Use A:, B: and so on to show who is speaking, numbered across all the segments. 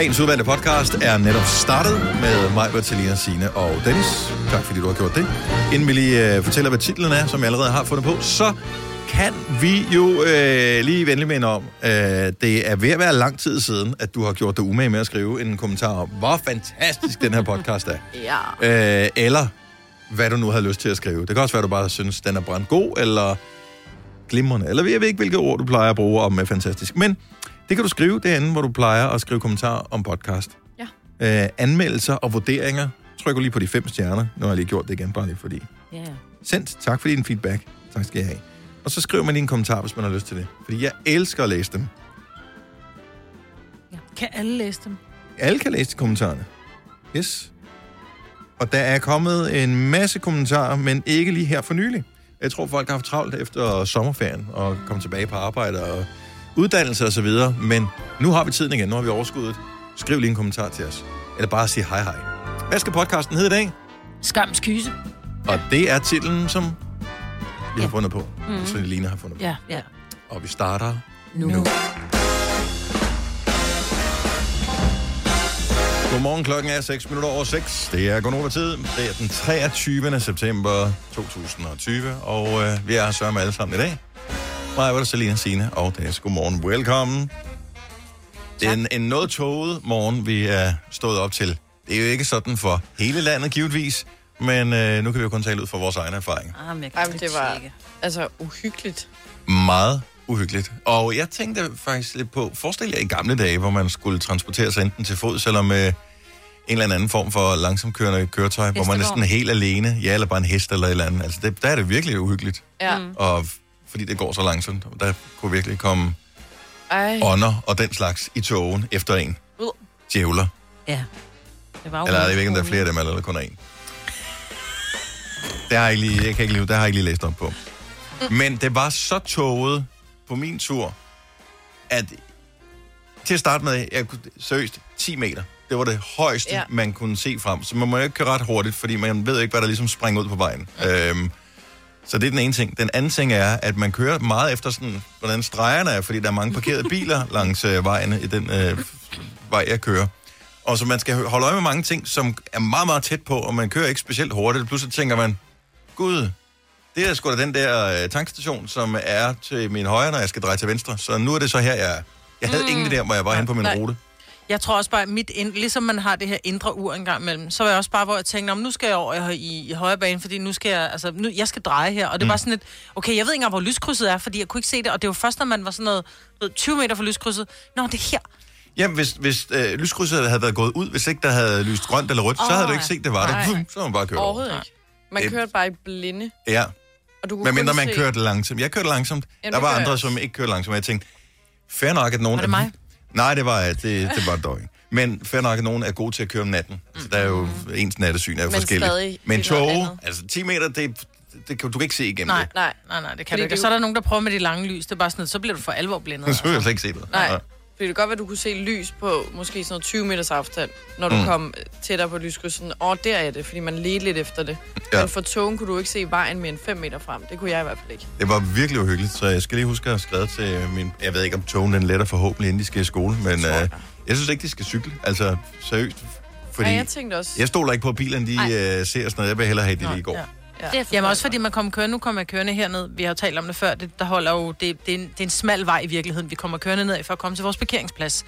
A: Dagens udvalgte podcast er netop startet med mig, Bertalina, Signe og Dennis. Tak fordi du har gjort det. Inden vi lige uh, fortæller, hvad titlen er, som jeg allerede har fundet på, så kan vi jo uh, lige venlig minde om, uh, det er ved at være lang tid siden, at du har gjort dig umage med at skrive en kommentar om, hvor fantastisk den her podcast er.
B: Ja.
A: Uh, eller hvad du nu har lyst til at skrive. Det kan også være, at du bare synes, den er brandgod, eller glimrende, eller jeg ved ikke, hvilke ord du plejer at bruge om er fantastisk. Men det kan du skrive derinde, hvor du plejer at skrive kommentarer om podcast.
B: Ja.
A: Øh, anmeldelser og vurderinger. Trykker lige på de fem stjerner. Nu har jeg lige gjort det igen, bare lige fordi.
C: Ja.
A: Sendt. Tak for din feedback. Tak skal jeg have. Og så skriver man lige en kommentar, hvis man har lyst til det. Fordi jeg elsker at læse dem.
D: Kan alle læse dem?
A: Alle kan læse de kommentarerne. Yes. Og der er kommet en masse kommentarer, men ikke lige her for nylig. Jeg tror, folk har haft travlt efter sommerferien og kommet tilbage på arbejde og uddannelse og så videre. Men nu har vi tiden igen. Nu har vi overskuddet. Skriv lige en kommentar til os. Eller bare sig hej hej. Hvad skal podcasten hedde i dag?
D: Skams kyse.
A: Og det er titlen, som vi har fundet på.
D: Mhm.
A: Mm. Som Lina har fundet på.
D: Ja. ja.
A: Og vi starter
D: Nu.
A: nu. Godmorgen, klokken er 6 minutter over 6. Det er Gonova tid. Det er den 23. september 2020, og øh, vi er sørme alle sammen i dag. Mig, var Selina Signe, og det er godmorgen. Welcome. Det er en, en noget toget morgen, vi er stået op til. Det er jo ikke sådan for hele landet, givetvis, men øh, nu kan vi jo kun tale ud fra vores egne erfaringer.
C: Ah, men jeg
B: Ej, men det var altså uhyggeligt.
A: Meget uhyggeligt. Og jeg tænkte faktisk lidt på, forestil jer i gamle dage, hvor man skulle transportere sig enten til fods eller med en eller anden form for langsamkørende køretøj, hvor man er
C: Hestevogn.
A: næsten helt alene. Ja, eller bare en hest eller et eller andet. Altså, det, der er det virkelig uhyggeligt.
B: Ja.
A: Og f- fordi det går så langsomt. Og Der kunne virkelig komme
B: Ej.
A: ånder og den slags i togen efter en.
B: Uh.
A: Djævler.
C: Ja. Det var
A: Eller jeg ved ikke, om der er flere af dem, eller der kun er en. Det har jeg, ikke lige, jeg kan ikke lige, det har jeg ikke lige læst op på. Men det var så toget på min tur, at til at starte med, jeg kunne, seriøst, 10 meter. Det var det højeste, ja. Man kunne se frem. Så man må ikke køre ret hurtigt, fordi man ved ikke, hvad der ligesom springer ud på vejen. Øhm, så det er den ene ting. Den anden ting er, at man kører meget efter sådan, hvordan stregerne er, fordi der er mange parkerede biler langs øh, vejen i den øh, vej, jeg kører. Og så man skal holde øje med mange ting, som er meget, meget tæt på, og man kører ikke specielt hurtigt. Pludselig tænker man, gud, det er sgu da den der øh, tankstation, som er til min højre, når jeg skal dreje til venstre. Så nu er det så her, jeg er. Jeg havde mm. ingen der, hvor jeg var hen på min
B: Nej.
A: rute.
D: Jeg tror også bare, at mit ind, ligesom man har det her indre ur en gang imellem, så var jeg også bare, hvor jeg tænkte, nu skal jeg over i, i, i højre bane, fordi nu skal jeg, altså, nu, jeg skal dreje her. Og det mm. var sådan lidt, okay, jeg ved ikke engang, hvor lyskrydset er, fordi jeg kunne ikke se det. Og det var først, når man var sådan noget, du ved, 20 meter fra lyskrydset. Nå, det er her.
A: Ja, hvis, hvis øh, lyskrydset havde været gået ud, hvis ikke der havde lyst grønt eller rødt, oh, så havde du ikke set, det var der.
D: nej.
A: Vum, så havde man bare kørt over.
B: Overhovedet ikke. Man
A: Det-
B: kørte bare i blinde.
A: Ja,
B: Og du kunne
A: men mindre man
B: se...
A: kørte langsomt. Jeg kørte langsomt.
B: Jamen,
A: der var
B: jeg
A: andre, som ikke kørte langsomt. Jeg tænkte, fair nok, at nogen...
D: Var det mig?
A: Nej, det var, det, det var ikke. Men fair nok, at nogen er gode til at køre om natten. Altså, der er jo ens nattesyn er jo
B: Men
A: forskelligt.
B: stadig,
A: Men
B: er noget
A: tog,
B: andet.
A: altså 10 meter, det, det kan, du kan ikke se igennem
D: Nej,
A: det.
B: Nej,
D: nej, nej, det kan
B: Fordi
D: du ikke.
B: det
D: Så er der nogen, der prøver med de lange lys. Det er bare sådan, så bliver du for alvor blindet.
A: Så kan jeg slet ikke se det.
B: nej. Fordi det kan godt være, at du kunne se lys på måske sådan noget 20 meters afstand, når du
A: Mm.
B: kom tættere på lyskrydsen. Åh, der er det, fordi man ledte lidt efter det.
A: Ja.
B: Men for togen kunne du ikke se vejen mere end 5 meter frem. Det kunne jeg i hvert fald ikke.
A: Det var virkelig uhyggeligt, så jeg skal lige huske at have skrevet til min... Jeg ved ikke, om togen den letter forhåbentlig, inden de skal i skole, men øh,
B: jeg.
A: jeg synes ikke, de skal cykle. Altså, seriøst. Fordi
B: Ja, jeg tænkte også...
A: jeg stoler ikke på, at bilerne de, øh, ser sådan noget. Jeg vil hellere have, at de lige går.
D: Ja.
B: Ja.
D: Jamen også fordi man kommer kørende, nu kommer jeg kørende herned, vi har jo talt om det før, det, der holder jo, det, det, er en, det er en smal vej i virkeligheden, vi kommer kørende ned af for at komme til vores parkeringsplads.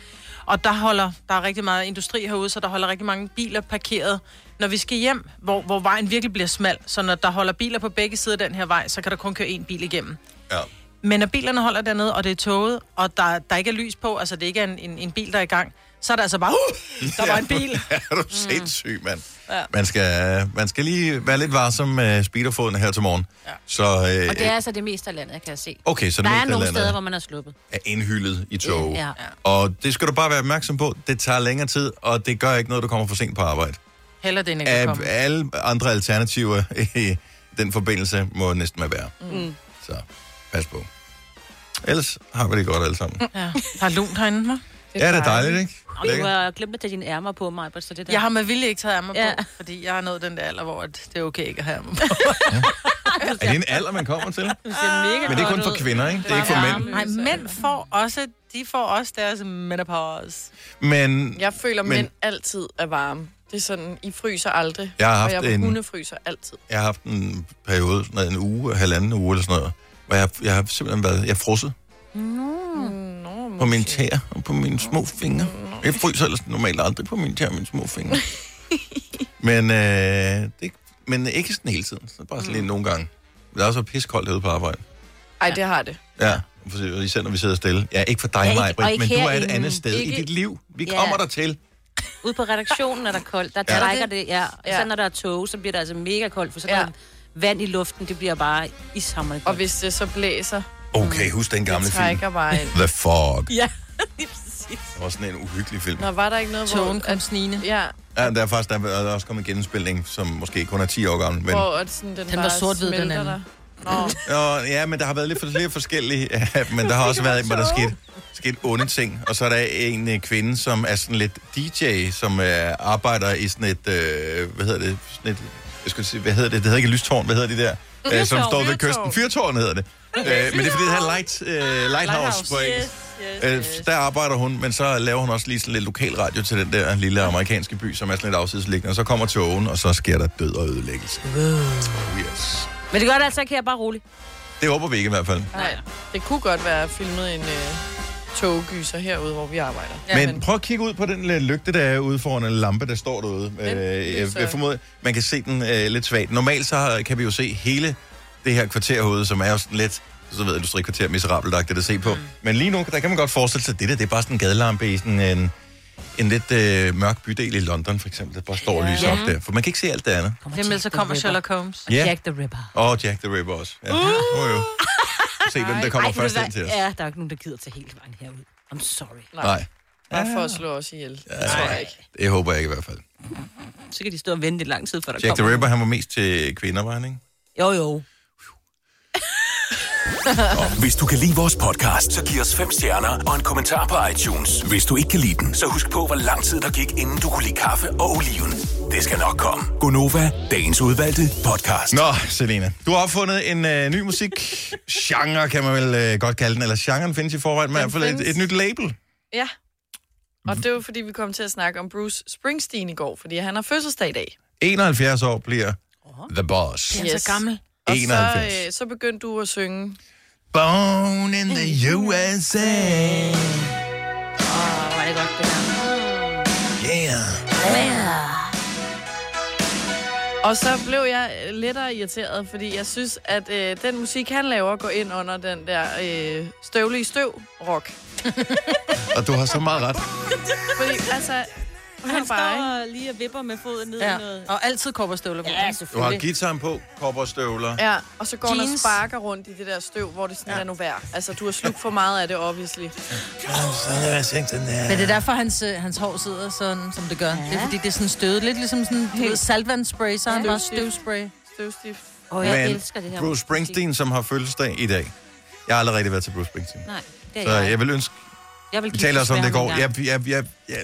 D: Og der holder, der er rigtig meget industri herude, så der holder rigtig mange biler parkeret. Når vi skal hjem, hvor, hvor vejen virkelig bliver smal, så når der holder biler på begge sider af den her vej, så kan der kun køre én bil igennem.
A: Ja.
D: Men når bilerne holder dernede, og det er toget, og der, der ikke er lys på, altså det ikke er en, en, en bil, der er i gang, så er der altså bare, uh, der var en bil.
A: er du sindssyg, mand.
B: Ja.
A: Man, skal, man skal lige være lidt varsom med speederfoden her til morgen. Ja. Så, øh,
C: Og det er altså det meste af landet, jeg kan se.
A: okay, så det
C: Der er
A: meste af
C: nogle steder, hvor man er sluppet.
A: er indhyllet i tog.
C: Ja.
A: Og det skal du bare være opmærksom på. Det tager længere tid, og det gør ikke noget, du kommer for sent på arbejde.
D: Heller det, end ikke komme.
A: alle andre alternativer i den forbindelse må næsten være værd.
B: Mm.
A: Så pas på. Ellers har vi det godt alle sammen.
D: Ja. Der er lunt herinde, hva'?
A: Ja, det er dejligt, ikke?
C: Og du har glemt at tage dine ærmer på mig, så det der.
D: Jeg har med vilje ikke taget ærmer
C: Ja.
D: på, fordi jeg har nået den der alder, hvor at det er okay ikke at have ærmer på.
A: Er det en alder, man kommer til?
C: Ser mega
A: Men det er kun for kvinder, ikke? Det er ikke for
C: Ja.
A: mænd.
D: Nej, mænd får også de får også deres menopause.
A: Men
B: Jeg føler,
A: Men-
B: men... mænd altid er varme. Det er sådan, I fryser aldrig.
A: Jeg har
B: og
A: haft
B: jeg
A: en-
B: hunde fryser altid.
A: jeg har haft en periode, sådan en uge, halvanden uge eller sådan noget, hvor jeg, jeg har simpelthen været, jeg er frosset
B: Nå,
A: på mine tæer og på mine små fingre. Jeg fryser ellers normalt aldrig på mine tæer og mine små fingre. men, øh, det, men ikke sådan hele tiden. Så bare sådan lige nogle gange. Det er også piskoldt herude på arbejde.
B: Ej, det har det.
A: Ja, især når vi sidder stille. Ja, ikke for dig,
C: Ja, ikke- og ikke
A: men du er et andet sted
C: Ikke-
A: i dit liv. Vi
C: Ja.
A: kommer der til.
C: Ude på redaktionen er der koldt. Der
A: Ja.
C: trækker det, ja. Og
B: Ja.
C: så når der er tog, så bliver det altså mega koldt, for så
B: Ja.
C: ja. Der vand i luften, det bliver bare ishammerende
B: Og hvis det så blæser,
A: Okay, husk den gamle
B: det
A: film.
B: trækker bare ind.
A: The Fog.
C: Ja, lige præcis.
A: Det var sådan en uhyggelig film.
B: Nå, var der ikke noget, hvor...
D: kom snigende.
B: Ja,
A: Ja, der er faktisk der er også kommet en genspilning, som måske kun er 10 år gammel. Men,
B: hvor at sådan, den,
D: Den var sort-hvid, den anden.
B: der. Nå,
A: Nå, ja, men der har været lidt for, flere forskellige, ja, men der har også været, hvor der skete, skete onde ting. Og så er der en øh, kvinde, som er sådan lidt DJ, som øh, arbejder i sådan et, øh, hvad hedder det, sådan et, jeg skulle sige, hvad hedder det, det hedder ikke lystårn, hvad hedder de der? Øh, som står ved
B: Fyrtårn.
A: kysten. Fyrtårn hedder det. Øh, men det er fordi, det her light, øh, lighthouse på engelsk. Øh, der arbejder hun, men så laver hun også lige sådan lidt lokal radio til den der lille amerikanske by, som er sådan lidt afsidesliggende. Og så kommer togen, og så sker der død og ødelæggelse. Oh, yes.
C: Men det gør det altså ikke her, bare roligt.
A: Det håber vi ikke i hvert fald.
B: nej. Det kunne godt være filmet en øh, toggyser herude, hvor vi arbejder.
A: Ja, men prøv at kigge ud på den lille lygte, der er ude foran en lampe, der står derude. Øh, jeg, jeg formoder, man kan se den øh, lidt svagt. Normalt så har- kan vi jo se hele det her kvarter herude, som er jo sådan lidt, så ved industrikvarter miserabelt at se på. Mm. Men lige nu, der kan man godt forestille sig, at det der, det er bare sådan en gadelampe i sådan en, en lidt øh, mørk bydel i London, for eksempel, der bare står og lyser op der. For man kan ikke se alt det andet.
D: Det med, så kommer Sherlock Holmes.
C: Og
A: Ja.
C: Jack the Ripper.
A: Og Jack the Ripper også. Ja. Uh! Oh, jo. Se, hvem der kommer
C: Ej,
A: først ind til os.
C: Ja, der er ikke nogen, der gider tage hele vejen herud. I'm sorry.
A: Nej,
B: Bare for at slå os ihjel. Det tror jeg ikke.
A: det håber jeg ikke i hvert fald.
C: Så kan de stå og vente lang tid, før der
A: Jack the
C: kommer.
A: Ripper, han var mest til kvinder, var han ikke?
C: Jo, jo.
E: Hvis du kan lide vores podcast, så giv os fem stjerner og en kommentar på iTunes. Hvis du ikke kan lide den, så husk på, hvor lang tid der gik, inden du kunne lide kaffe og oliven. Det skal nok komme. Gonova, dagens udvalgte podcast.
A: Nå, Selena, du har opfundet en øh, ny musikgenre, kan man vel øh, godt kalde den, eller genren findes i forvejen, men i hvert fald et, et nyt label.
B: Ja. Og det var fordi, vi kom til at snakke om Bruce Springsteen i går, fordi han har fødselsdag i dag.
A: 71 år bliver The Boss.
D: Han er så gammel.
B: Og
A: 71.
B: så, øh, så begyndte du at synge.
A: Born in the USA.
C: Åh, hvor er det godt, det her.
A: Yeah.
B: Og så blev jeg øh, lettere irriteret, fordi jeg synes, at øh, den musik, han laver, går ind under den der øh, støvlige støv-rock.
A: Og du har så meget ret.
B: Fordi, altså,
C: Han
B: han bare,
C: står lige og vipper med foden ned
D: Ja.
C: i noget.
D: Og altid kopperstøvler på.
C: Ja,
A: Du har
C: selvfølgelig.
A: guitaren på, kopperstøvler.
B: Ja, og så går han og sparker rundt i det der støv, hvor det sådan ja. er nu værd. Altså, du har slugt for meget af det, obviously.
D: Men det er derfor, hans, øh, hans hår sidder sådan, som det gør. Ja. Det er fordi, det er sådan stødet. Lidt ligesom sådan du ved, saltvandsspray, så han bare støvspray.
B: Støvstift.
C: Åh, oh, jeg
A: Men
C: elsker det her.
A: Bruce
C: musik.
A: Springsteen, som har fødselsdag i dag. Jeg har aldrig rigtig været til Bruce Springsteen.
C: Nej, det er
A: Så
C: jeg.
A: jeg vil ønske,
C: jeg vil
A: vi taler også om det i går.
C: Jeg,
A: Jeg, jeg, jeg,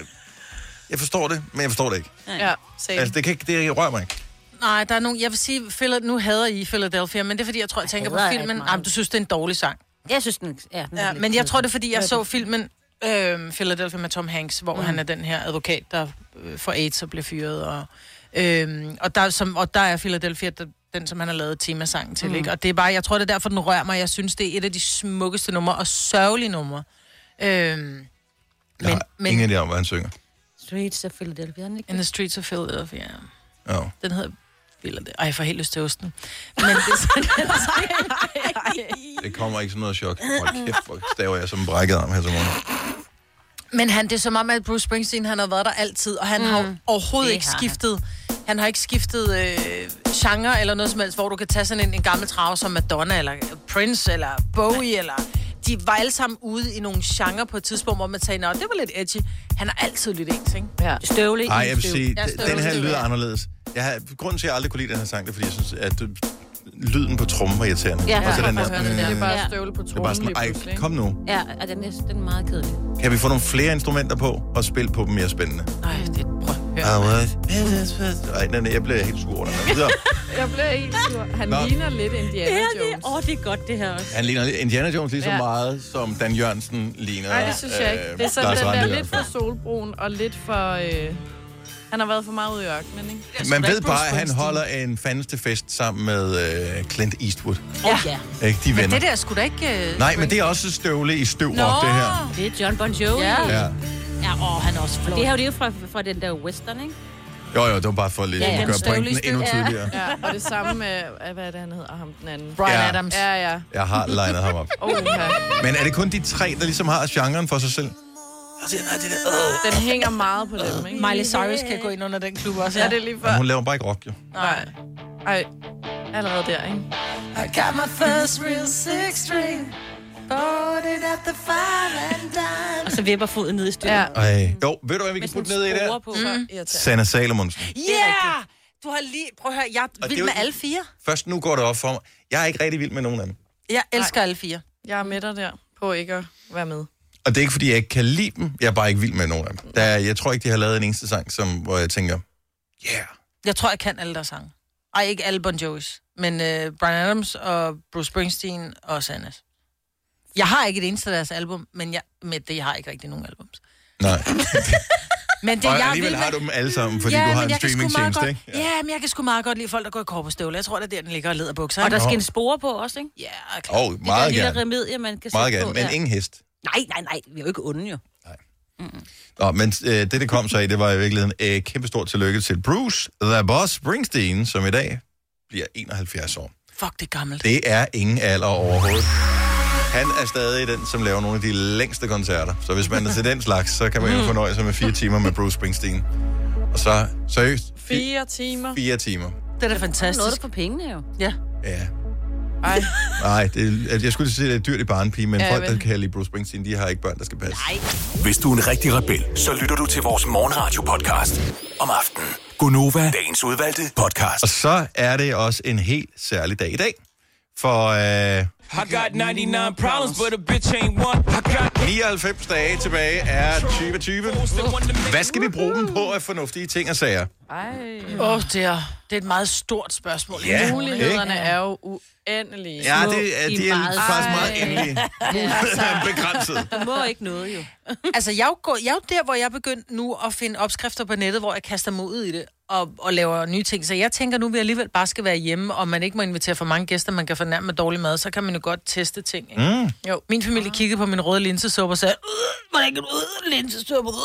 A: jeg, forstår det, men jeg forstår det ikke.
B: Ja, same.
A: Altså, det, kan ikke, det rører mig ikke.
D: Nej, der er nogen... Jeg vil sige, Phila- nu hader I Philadelphia, men det er fordi, jeg tror, jeg tænker på
C: hader ikke
D: filmen.
C: meget.
D: Jamen, du synes, det er en dårlig sang.
C: jeg synes, den, ja, den er
D: Ja,
C: lidt
D: men jeg tror, det er, fordi jeg så filmen øh, Philadelphia med Tom Hanks, hvor mm. han er den her advokat, der øh, får AIDS og bliver fyret. Og, øh, og, der, som, og der er Philadelphia der, den, som han har lavet temasangen til. Mm. Ikke? Og det er bare, jeg tror, det er derfor, den rører mig. Jeg synes, det er et af de smukkeste numre og sørgelige numre. Øh,
A: Jeg
D: men,
A: har
D: men
A: ingen idé om, hvad han synger.
C: Streets of Philadelphia, den ikke?
D: In the Streets of Philadelphia.
A: Ja.
D: Den hedder Philadelphia. Ej, jeg får helt lyst til osten. Men det er sådan,
A: Det kommer ikke som noget chok. Hold kæft, hvor staver jeg som en brækket arm her til morgen.
D: Men han, det er som om, at Bruce Springsteen, han har været der altid, og han mm. har overhovedet
C: Det
D: ikke
C: har han.
D: skiftet. Han har ikke skiftet øh, genre eller noget som helst, hvor du kan tage sådan en, en gammel trav som Madonna, eller Prince, eller Bowie, eller... De var alle sammen ude i nogle genre på et tidspunkt, hvor man sagde, nå, det var lidt edgy. Han har altid lidt ens, ikke?
B: Ja.
C: Støvle
A: Nej,
C: i
A: jeg vil sige, den her lyder anderledes. Jeg har, grunden til, at jeg aldrig kunne lide den her sang, det er, fordi jeg synes, at øh, lyden på trommen var irriterende.
C: Ja,
A: og så den der,
C: høre det der.
B: Det er bare støvle på
A: det er bare sådan, ej, kom nu.
C: Ja, og den er, den er meget kedelig.
A: Kan vi få nogle flere instrumenter på, og spille på dem mere spændende?
D: Nej, det prøv at høre.
A: Ej, den, jeg bliver helt sur den. Videre.
B: Jeg bliver helt sur. Han
A: Nå.
B: ligner lidt Indiana
C: Ja, det,
B: Jones.
C: åh, oh, det er godt, det her også.
A: Han ligner Indiana Jones lige så
B: Ja.
A: meget, som Dan Jørgensen ligner.
B: Nej, det synes jeg ikke. Det er sådan
A: Lars
B: den
A: Ranthe
B: der
A: i
B: lidt
A: hvert
B: for solbrun og lidt for... Øh, han har været for meget ude i ørkenen, ikke?
A: Man ved bare, at han holder en fandeste fest sammen med øh, Clint Eastwood.
C: Ja. ja.
A: Ikke? De
D: Men
A: venner.
D: det der skulle da ikke... Uh,
A: Nej, men det er også støvle i støv
D: Nå!
A: rock, det her.
C: Det er John Bon Jovi.
D: Ja.
A: Ja.
C: Ja åh, han er også flot. Det her er jo det fra, fra den der western, ikke?
A: Jo, jo, det var bare for lidt
C: Ja,
A: at
C: ja.
A: gøre
D: Støvle i
A: pointen endnu
C: Ja.
A: tydeligere.
B: Ja, og det samme med... øh, Hvad er det, han hedder? Ham den anden.
D: Brian
A: Ja.
D: Adams.
B: Ja, ja.
A: Jeg har legnet ham op.
B: Oh, ja.
A: Men er det kun de tre, der ligesom har genren for sig selv? Altså, det
B: Den hænger meget på dem, ikke?
D: Miley Cyrus kan gå ind under den klub også.
B: Ja, det er lige før.
A: Men hun laver bare ikke rock, jo.
B: Nej. Ej, allerede der, ikke?
D: I got my first real six string. It at the fire and dime.
C: Og så vipper foden ned i støvet.
B: Ja.
A: Ej. Jo, ved du, hvad vi kan putte ned i
C: på.
B: Så
C: Mm.
A: Sanna Salomonsen.
D: Yeah! Du har lige... Prøv at høre, jeg er
A: det
D: vild med
A: ikke-
D: alle fire.
A: Først nu går det op for mig. Jeg er ikke rigtig vild med nogen af dem.
D: Jeg elsker alle fire.
B: Jeg er med dig der på ikke at være med.
A: Og det er ikke, fordi jeg ikke kan lide dem. Jeg er bare ikke vild med nogen af dem. Der, er- jeg tror ikke, de har lavet en eneste sang, som, hvor jeg tænker, yeah.
D: Jeg tror, jeg kan alle deres sange. Ej, ikke alle Bon Jovis. Men uh, Brian Adams og Bruce Springsteen og Sanders. Jeg har ikke et eneste af deres album, men jeg, med det, jeg har ikke rigtig nogen albums.
A: Nej.
D: Men det,
A: Og
D: jeg er
A: alligevel
D: vild
A: har du dem alle sammen, fordi
D: ja,
A: du har en streaming-tjeneste, ikke?
D: ja. men jeg kan sgu meget godt lide folk, der går i korporstøvler. Jeg tror, det er der, den ligger og leder bukser.
C: Og der skal en spore på også, ikke?
D: Ja, klart.
A: Åh, oh,
C: Det
A: meget
C: der lille
A: gerne.
C: remedie, man kan
A: Meget gerne,
C: på.
A: men
C: ja.
A: ingen hest.
C: Nej, nej, nej. Vi er jo ikke onde, jo.
A: Nå, men øh, det, det kom så i, det var i virkeligheden øh, kæmpestort tillykke til Bruce, The Boss Springsteen, som i dag bliver 71 år.
D: Fuck, det er gammelt.
A: Det er ingen alder overhovedet. Han er stadig den, som laver nogle af de længste koncerter. Så hvis man er til den slags, så kan man jo fornøje sig med fire timer med Bruce Springsteen. Og så, seriøst, fi-
B: Fire timer.
A: fire timer.
D: Det er da
C: Noget
D: fantastisk.
C: for pengene, jo.
D: Ja.
A: Ja.
B: Ej,
A: Nej, det, er- jeg skulle sige, at det er dyrt i barnepige, men
B: Ja,
A: folk, der kan lide Bruce Springsteen, de har ikke børn, der skal passe. Nej.
E: Hvis du er en rigtig rebel, så lytter du til vores morgenradio-podcast om aftenen. Gunova, dagens udvalgte podcast.
A: Og så er det også en helt særlig dag i dag. For øh,
F: I got 99 problems, but a bitch ain't one. I got
A: 99 dage tilbage er 2020. Hvad skal vi bruge dem på af fornuftige ting og sager?
B: ej.
D: Åh, oh, det, er, det er et meget stort spørgsmål.
A: Ja.
B: Mulighederne er jo uendelige.
A: Ja, det, er,
C: i
A: de er
C: meget
A: faktisk meget endelige. Mulighederne er begrænset.
C: Du må ikke noget, jo.
D: Altså, jeg er, jo jeg er jo der, hvor jeg er begyndt nu at finde opskrifter på nettet, hvor jeg kaster mig ud i det og, og laver nye ting. Så jeg tænker nu, at vi alligevel bare skal være hjemme, og man ikke må invitere for mange gæster, man kan fornærme med dårlig mad, så kan man jo godt teste ting. Ikke?
A: Mm.
B: Jo.
D: Min familie kiggede på min røde linsesuppe og sagde, "Øh, hvordan kan du øh, linsesuppe? Øh?"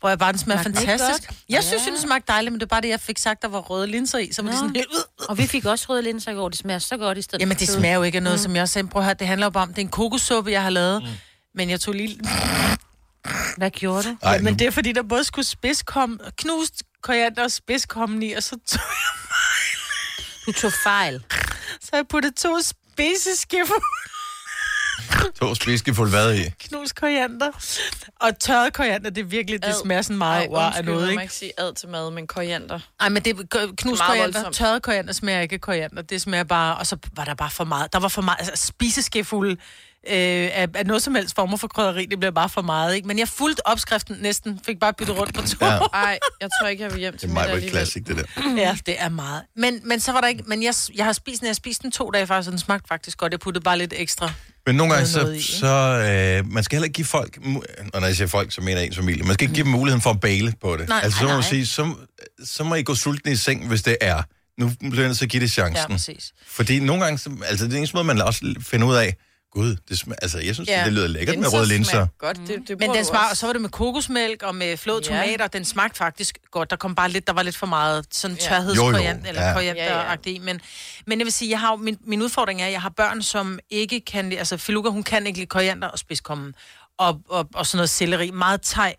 D: Hvor jeg bare, den smager fantastisk. Jeg synes, den smagte dejligt, men det er bare det, jeg fik sagt, der var røde linser i. Så var de
C: Nå.
D: sådan helt, "Øh."
C: Og vi fik også røde linser i går. Det smager så godt i stedet
D: Jamen, det smager jo ikke af noget, som jeg også sagde. Prøv at høre, det handler jo bare om, det er en kokossuppe, jeg har lavet. Mm. Men jeg tog lige...
C: Hvad gjorde du?
A: Ej,
D: Ja, men
A: nu-
D: det er fordi, der både skulle spidskom, knust koriander og spidskommen i, og så tog jeg,
C: Du tog fejl.
D: så jeg puttet to spiseskefulde
A: To spiseskefuld hvad i?
D: knust koriander. Og tørret koriander, det er virkelig, det
B: Ad.
D: smager sådan meget
B: Ej,
D: af noget,
B: man må
D: ikke?
B: ikke sige ad til mad, men koriander.
D: Nej, men det er k- knust
B: Meget
D: koriander,
B: voldsomt.
D: tørret koriander smager ikke koriander. Det smager bare, og så var der bare for meget. Der var for meget, altså spiseskefulde øh, af, af noget som helst former for krydderi, det blev bare for meget, ikke? Men jeg fulgte opskriften næsten, fik bare byttet rundt på to.
A: Ja.
D: Ja.
B: Ej, jeg tror ikke, jeg vil hjem
A: Det
B: til
A: er
B: middag
A: meget
B: alligevel.
A: klassik, det der.
D: ja, det er meget. Men, men så var der ikke, men jeg, jeg har spist den, jeg har spist den to dage faktisk, og den smagte faktisk godt. Jeg puttede bare lidt ekstra.
A: Men nogle gange, så,
D: i,
A: så øh, man skal heller ikke give folk, og når jeg siger folk, så mener jeg ens familie, man skal ikke give dem muligheden for at bale på det.
D: Nej,
A: altså, så
D: nej,
A: må man sige, så, så må I gå sulten i seng, hvis det er. Nu bliver jeg nødt til at give det
D: Ja,
A: chancen.
D: præcis.
A: Fordi nogle gange, så, altså det er eneste måde, man også finder ud af, gud, det smager, altså jeg synes,
D: Ja.
A: ja. det lyder lækkert med
B: Linser
A: røde linser.
B: Godt, det, det
D: Men den smag,
B: også.
D: så var det med kokosmælk og med flåede
B: Ja.
D: tomater. Den smagte faktisk godt. Der kom bare lidt, der var lidt for meget sådan
B: Ja.
D: tørhedskoriander,
A: Jo, jo.
D: eller
A: Ja.
D: korianderagtigt. Men, men jeg vil sige, jeg har, min, min udfordring er, at jeg har børn, som ikke kan lide, altså Filuka, hun kan ikke lide koriander og spidskommen. Og, og, og sådan noget selleri. Meget thai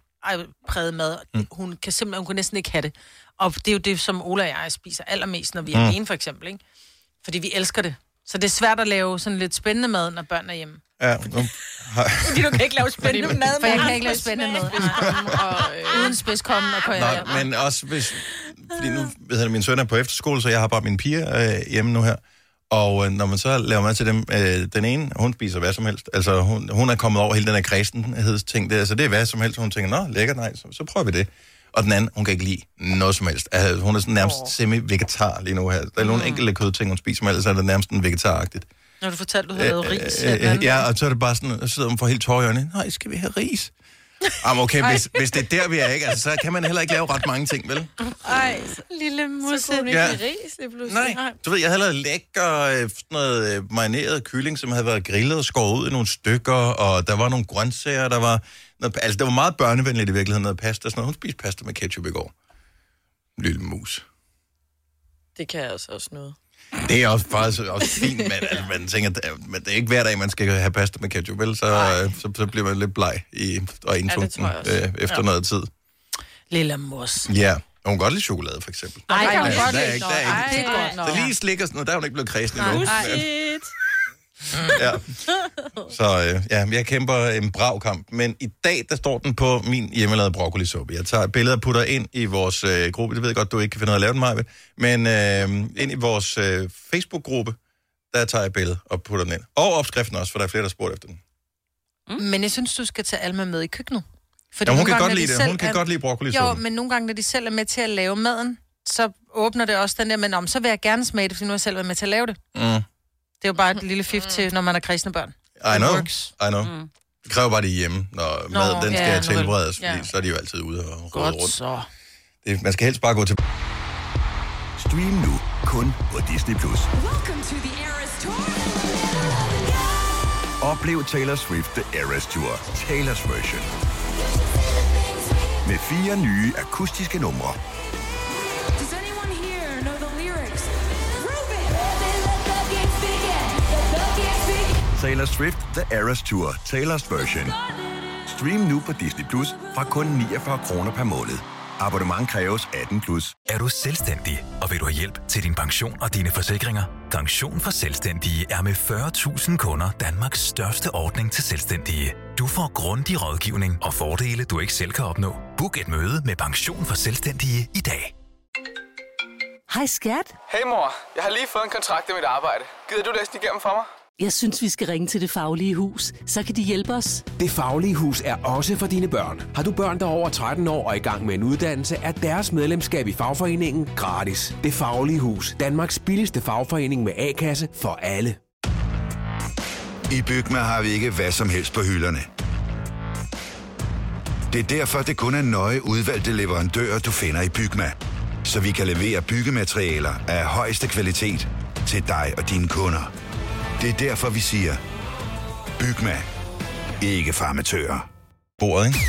D: præget mad. Mm. Hun kan simpelthen, hun kan næsten ikke have det. Og det er jo det, som Ola og jeg spiser allermest, når vi er
A: Mm.
D: alene, for eksempel. Ikke? Fordi vi elsker det. Så det er svært at lave sådan lidt spændende mad, når børn er hjemme.
A: Ja, nu, har,
D: Fordi du kan ikke lave spændende mad, For jeg kan ikke lave spændende mad.
B: og, øh,
D: Uden spidskommen og koriander.
A: nej, men også hvis, fordi nu, ved jeg, min søn er på efterskole, så jeg har bare mine piger øh, hjemme nu her. Og øh, når man så laver mad til dem, øh, den ene, hun spiser hvad som helst. Altså, hun, hun er kommet over hele den her kredsenhedsting der, så det er hvad som helst. Hun tænker, nå, lækkert, nej, så, så prøver vi det. Og den anden, hun kan ikke lide noget som helst. Altså, hun er sådan nærmest oh. semi-vegetar lige nu her. Der er nogle
D: Mm.
A: enkelte kødting, hun spiser, men ellers er det nærmest en vegetaragtigt.
D: Når du fortalte, du havde lavet ris.
A: Øh,
D: den anden
A: øh, ja, og så er det bare sådan, så sidder hun for helt tårer i øjnene. Nej, skal vi have ris? Jamen okay, hvis, hvis det er der, vi er, ikke? Altså, så kan man heller ikke lave ret mange ting, vel?
B: Ej,
D: Lille musse.
B: så kunne
A: Ja.
B: ris lige pludselig.
A: Nej. Du ved, jeg havde lavet lækker øh, sådan noget øh, marineret kylling, som havde været grillet og skåret ud i nogle stykker, og der var nogle grøntsager, der var... Noget, altså, det var meget børnevenligt i virkeligheden, noget pasta og sådan noget. Hun spiste pasta med ketchup i går. Lille mus.
B: Det kan jeg altså også noget.
A: Det er også faktisk også fint, men altså, man tænker, det- men det er ikke hver dag, man skal have pasta med ketchup, vel? Så, øh, så, så bliver man lidt bleg i, og indtunken
B: også.
A: øh, efter
B: Ja.
A: noget tid.
D: Lille mus.
A: Ja, og hun kan godt lide chokolade, for eksempel.
D: Nej,
B: Ej,
D: kan hun
B: nej,
D: godt
A: der er
D: lide.
A: ikke- der er ikke-. Så lige slikker sådan noget, der er hun ikke blevet kredsen endnu.
B: Shit.
A: Ja. Så øh, ja, jeg kæmper en brav kamp. Men i dag, der står den på min hjemmelavede broccolisuppe. Jeg tager et billede og putter ind i vores øh, gruppe. Det ved jeg godt, du ikke kan finde ud af at lave den, Maja. Men øh, ind i vores øh, Facebook-gruppe, der tager jeg et billede og putter den ind. Og opskriften også, for der er flere, der spurgte efter den.
D: Men jeg synes, du skal tage Alma med i køkkenet. Fordi
A: Ja, hun
D: nogle
A: kan
D: gange,
A: godt
D: når
A: lide
D: de
A: det.
D: selv
A: Hun kan
D: er-
A: godt lide
D: Jo,
A: broccolisuppe.
D: men nogle gange, når de selv er med til at lave maden, så åbner det også den der, men om, så vil jeg gerne smage det, fordi nu har jeg selv været med til at lave det.
A: Mm.
D: Det er jo bare et lille fif til, når man er kredsende børn.
A: I know,
D: works.
A: I know. Mm. Det kræver bare, det er hjemme, når
D: Nå,
A: mad den skal
D: ja,
A: ja, tilberedes,
D: Ja.
A: fordi så er de jo altid ude og rode
D: Godt
A: rundt.
D: så.
A: Det, man skal helst bare gå til...
G: Stream nu kun på Disney+. Plus. Oplev Taylor Swift The Eras Tour, Taylor's version. Med fire nye akustiske numre. Taylor Swift The Eras Tour, Taylor's version. Stream nu på Disney Plus fra kun 49 kroner per måned. Abonnement kræves 18 plus.
E: Er du selvstændig, og vil du have hjælp til din pension og dine forsikringer? Pension for Selvstændige er med 40.000 kunder Danmarks største ordning til selvstændige. Du får grundig rådgivning og fordele, du ikke selv kan opnå. Book et møde med Pension for Selvstændige i dag.
H: Hej skat.
F: Hey mor, jeg har lige fået en kontrakt i mit arbejde. Gider du læse den igennem for mig?
H: Jeg synes, vi skal ringe til Det Faglige Hus. Så kan de hjælpe os.
I: Det Faglige Hus er også for dine børn. Har du børn, der er over 13 år og i gang med en uddannelse, er deres medlemskab i fagforeningen gratis. Det Faglige Hus. Danmarks billigste fagforening med A-kasse for alle.
G: I Bygma har vi ikke hvad som helst på hylderne. Det er derfor, det kun er nøje udvalgte leverandører, du finder i Bygma. Så vi kan levere byggematerialer af højeste kvalitet til dig og dine kunder. Det er derfor, vi siger, Bygma. Ikke farmatører.
A: Bordet, ikke?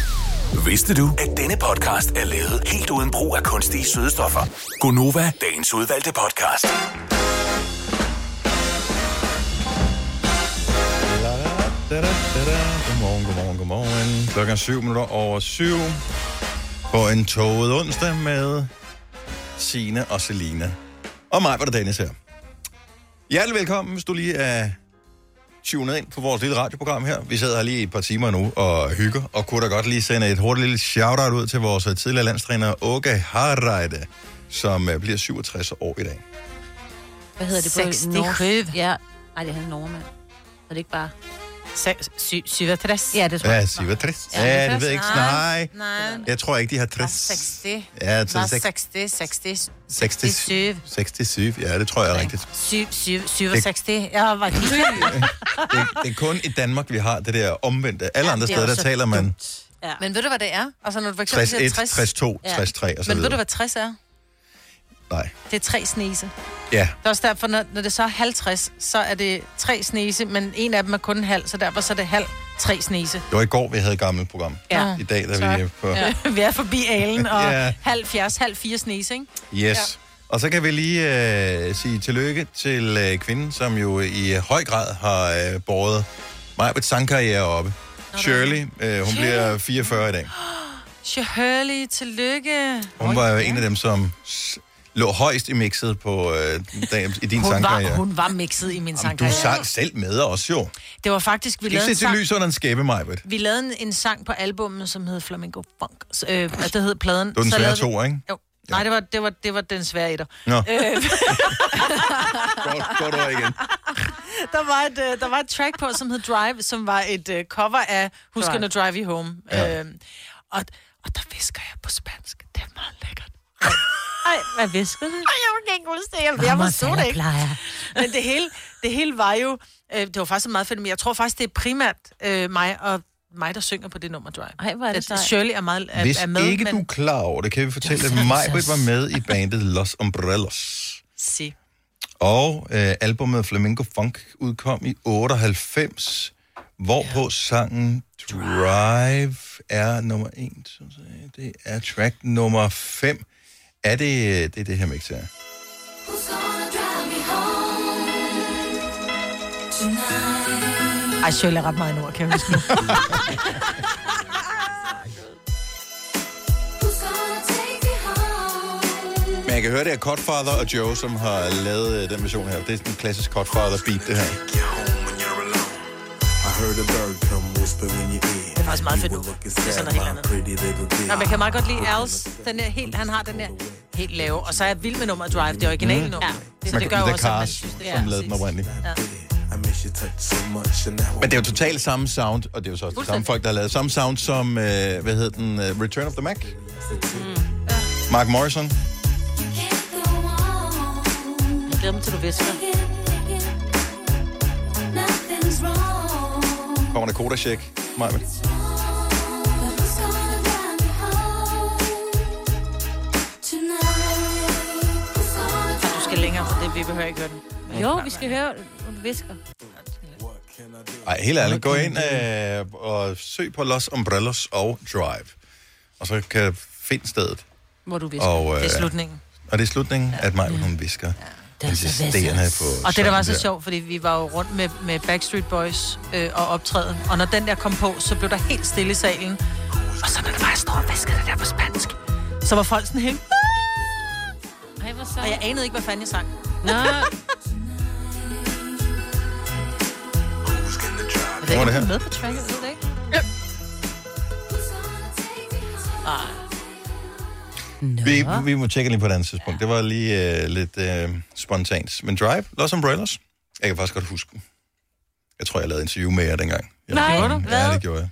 E: Vidste du, at denne podcast er lavet helt uden brug af kunstige sødestoffer? Gonova, dagens udvalgte podcast.
A: Godmorgen, godmorgen, godmorgen. Klokken er syv minutter over syv. På en toget onsdag med Sine og Selina. Og mig var det Dennis her. Hjertelig velkommen, hvis du lige er tunet ind på vores lille radioprogram her. Vi sidder her lige i et par timer nu og hygger, og kunne da godt lige sende et hurtigt lille shout-out ud til vores tidligere landstræner, Åke Harreide, som øh, bliver 67 år i dag.
C: Hvad hedder det på
D: 67.
C: norsk? Ja. Nej, det er han. Er det ikke bare...
D: 67.
C: Ja, det tror
A: Ja,
C: jeg.
A: 67.
C: Ja,
A: Ja, det ved jeg ikke. Nej,
D: Nej.
A: jeg tror ikke, de har 60.
D: 60.
A: Ja, til
D: 60, 60,
A: 67. 67, ja, det tror jeg er rigtigt.
D: 7, 7, 67. Jeg var helt
A: Det, det er kun i Danmark, vi har det der omvendte. Alle andre
C: er
A: steder, der taler man
C: Ja.
D: Men ved du, hvad det er? Altså, når du for eksempel
A: 61,
D: siger 60.
A: 60, 2,
C: Ja.
A: 60, 3 og så
D: Men ved du, hvad 60 er?
A: Nej.
D: Det er tre snese.
A: Ja,
D: Det er også derfor, når, når det så er 50, så er det tre snese, men en af dem er kun en halv, så derfor så er det halv tre snese.
A: det var i går, vi havde et gammelt program.
D: Ja.
A: I dag, der
D: Så-
A: er vi på...
D: Ja. vi er forbi alen, og
A: Ja.
D: halv fjers, halv fire snese, ikke?
A: Yes. Og så kan vi lige øh, sige tillykke til øh, kvinden, som jo i høj grad har øh, båret mig på sangkarriere oppe. Shirley, øh, hun bliver 44 i dag.
D: Shirley, tillykke.
A: Hun var jo en af dem, som lå højst i mixet på øh, dag, i din
D: Hun
A: sangkarriere.
D: var, hun var mixet i min
A: Jamen, du
D: sangkarriere.
A: sang selv med os jo.
D: Det var faktisk, vi lavede
A: ikke
D: en sang,
A: lys under en skæbe, Majbert.
D: vi lavede en, en sang på albummet, som hed Flamingo Funk. Så, Øh, det hed pladen.
A: Det var den
D: Så
A: svære
D: lavede vi-
A: to, ikke?
D: Jo. Nej, det var, det, var, det var den svære etter.
A: Nå,
D: Øh,
A: godt, godt igen.
D: der, var et, øh, der var et track på, som hed Drive, som var et øh, cover af Who's
B: Drive.
D: Gonna Drive You Home.
A: Ja.
D: Øh, og, Og der visker jeg på spansk. Det er meget lækkert.
C: Ej, hvad visker du?
D: Ej, jeg kan ikke huske det. Jeg, jeg forstod det ikke. Men det hele, det hele var jo... Øh, det var faktisk meget fedt, men jeg tror faktisk, det er primært øh, mig og mig, der synger på det nummer Drive.
C: Ej, hvor er det sejt.
D: Shirley er, meget, er,
A: Hvis
D: er med,
A: ikke
D: men...
A: du er klar over det, kan vi fortælle, at Majbrit var med i bandet Los Umbrellos.
D: Si.
A: Og øh, albumet Flamingo Funk udkom i 98, hvorpå ja. sangen Drive er nummer 1. Det er track nummer 5. Er det det, er det her mix her?
D: Ej, Shirley er ret meget nord, kan jeg huske nu.
A: Men jeg kan høre, det er Codfather og Joe, som har lavet øh, den version her. Det er sådan en klassisk Codfather beat, det her.
D: Det er faktisk meget fedt nu. Det er sådan noget helt andet. Nå, men jeg kan meget godt lide Als. Den er helt, han har den der helt lave. Og så er jeg vild med nummeret Drive, det originale
A: Mm.
D: nummer.
A: Ja.
D: Så det gør jo også, at man synes, det
A: som lavede den oprindeligt. Men det er jo totalt samme sound, og det er jo så også de samme folk, der har lavet samme sound som, øh, hvad hedder den, uh, Return of the Mac? Mark Morrison.
C: Jeg glæder mig til, du visker.
A: Kommer der Koda-check? Majbert.
D: Vi behøver ikke høre den.
C: Jo, vi skal høre, du visker.
A: Ej, helt ærligt. Gå ind øh, og søg på Los Umbrellos og Drive. Og så kan du finde stedet.
C: Hvor du visker.
A: Og, øh,
D: Det er slutningen.
A: Og det er slutningen, at Majbert, hun visker.
C: Det er så
A: på
D: Og det, der var så sjovt, fordi vi var jo rundt med, med Backstreet Boys øh, og optræden, og når den der kom på, så blev der helt stille i salen. Og så når der var, jeg står og viskede det der på spansk, så var folk sådan helt...
C: Ej, hvor
D: Og
C: sejt.
D: jeg anede ikke, hvad fanden jeg sang.
C: Nå,
D: Er
A: Hvor er
D: ikke
A: det her?
D: med på tracket? Jeg ved det ikke.
A: Vi, vi må tjekke lige på et andet tidspunkt. Det var lige øh, lidt øh, spontant. Men Drive, Los Umbrellas, jeg kan faktisk godt huske. Jeg tror, jeg lavede interview med jer dengang. Jeg,
C: Nej,
D: Gjorde du?
C: hvad?
A: Ja, det gjorde jeg.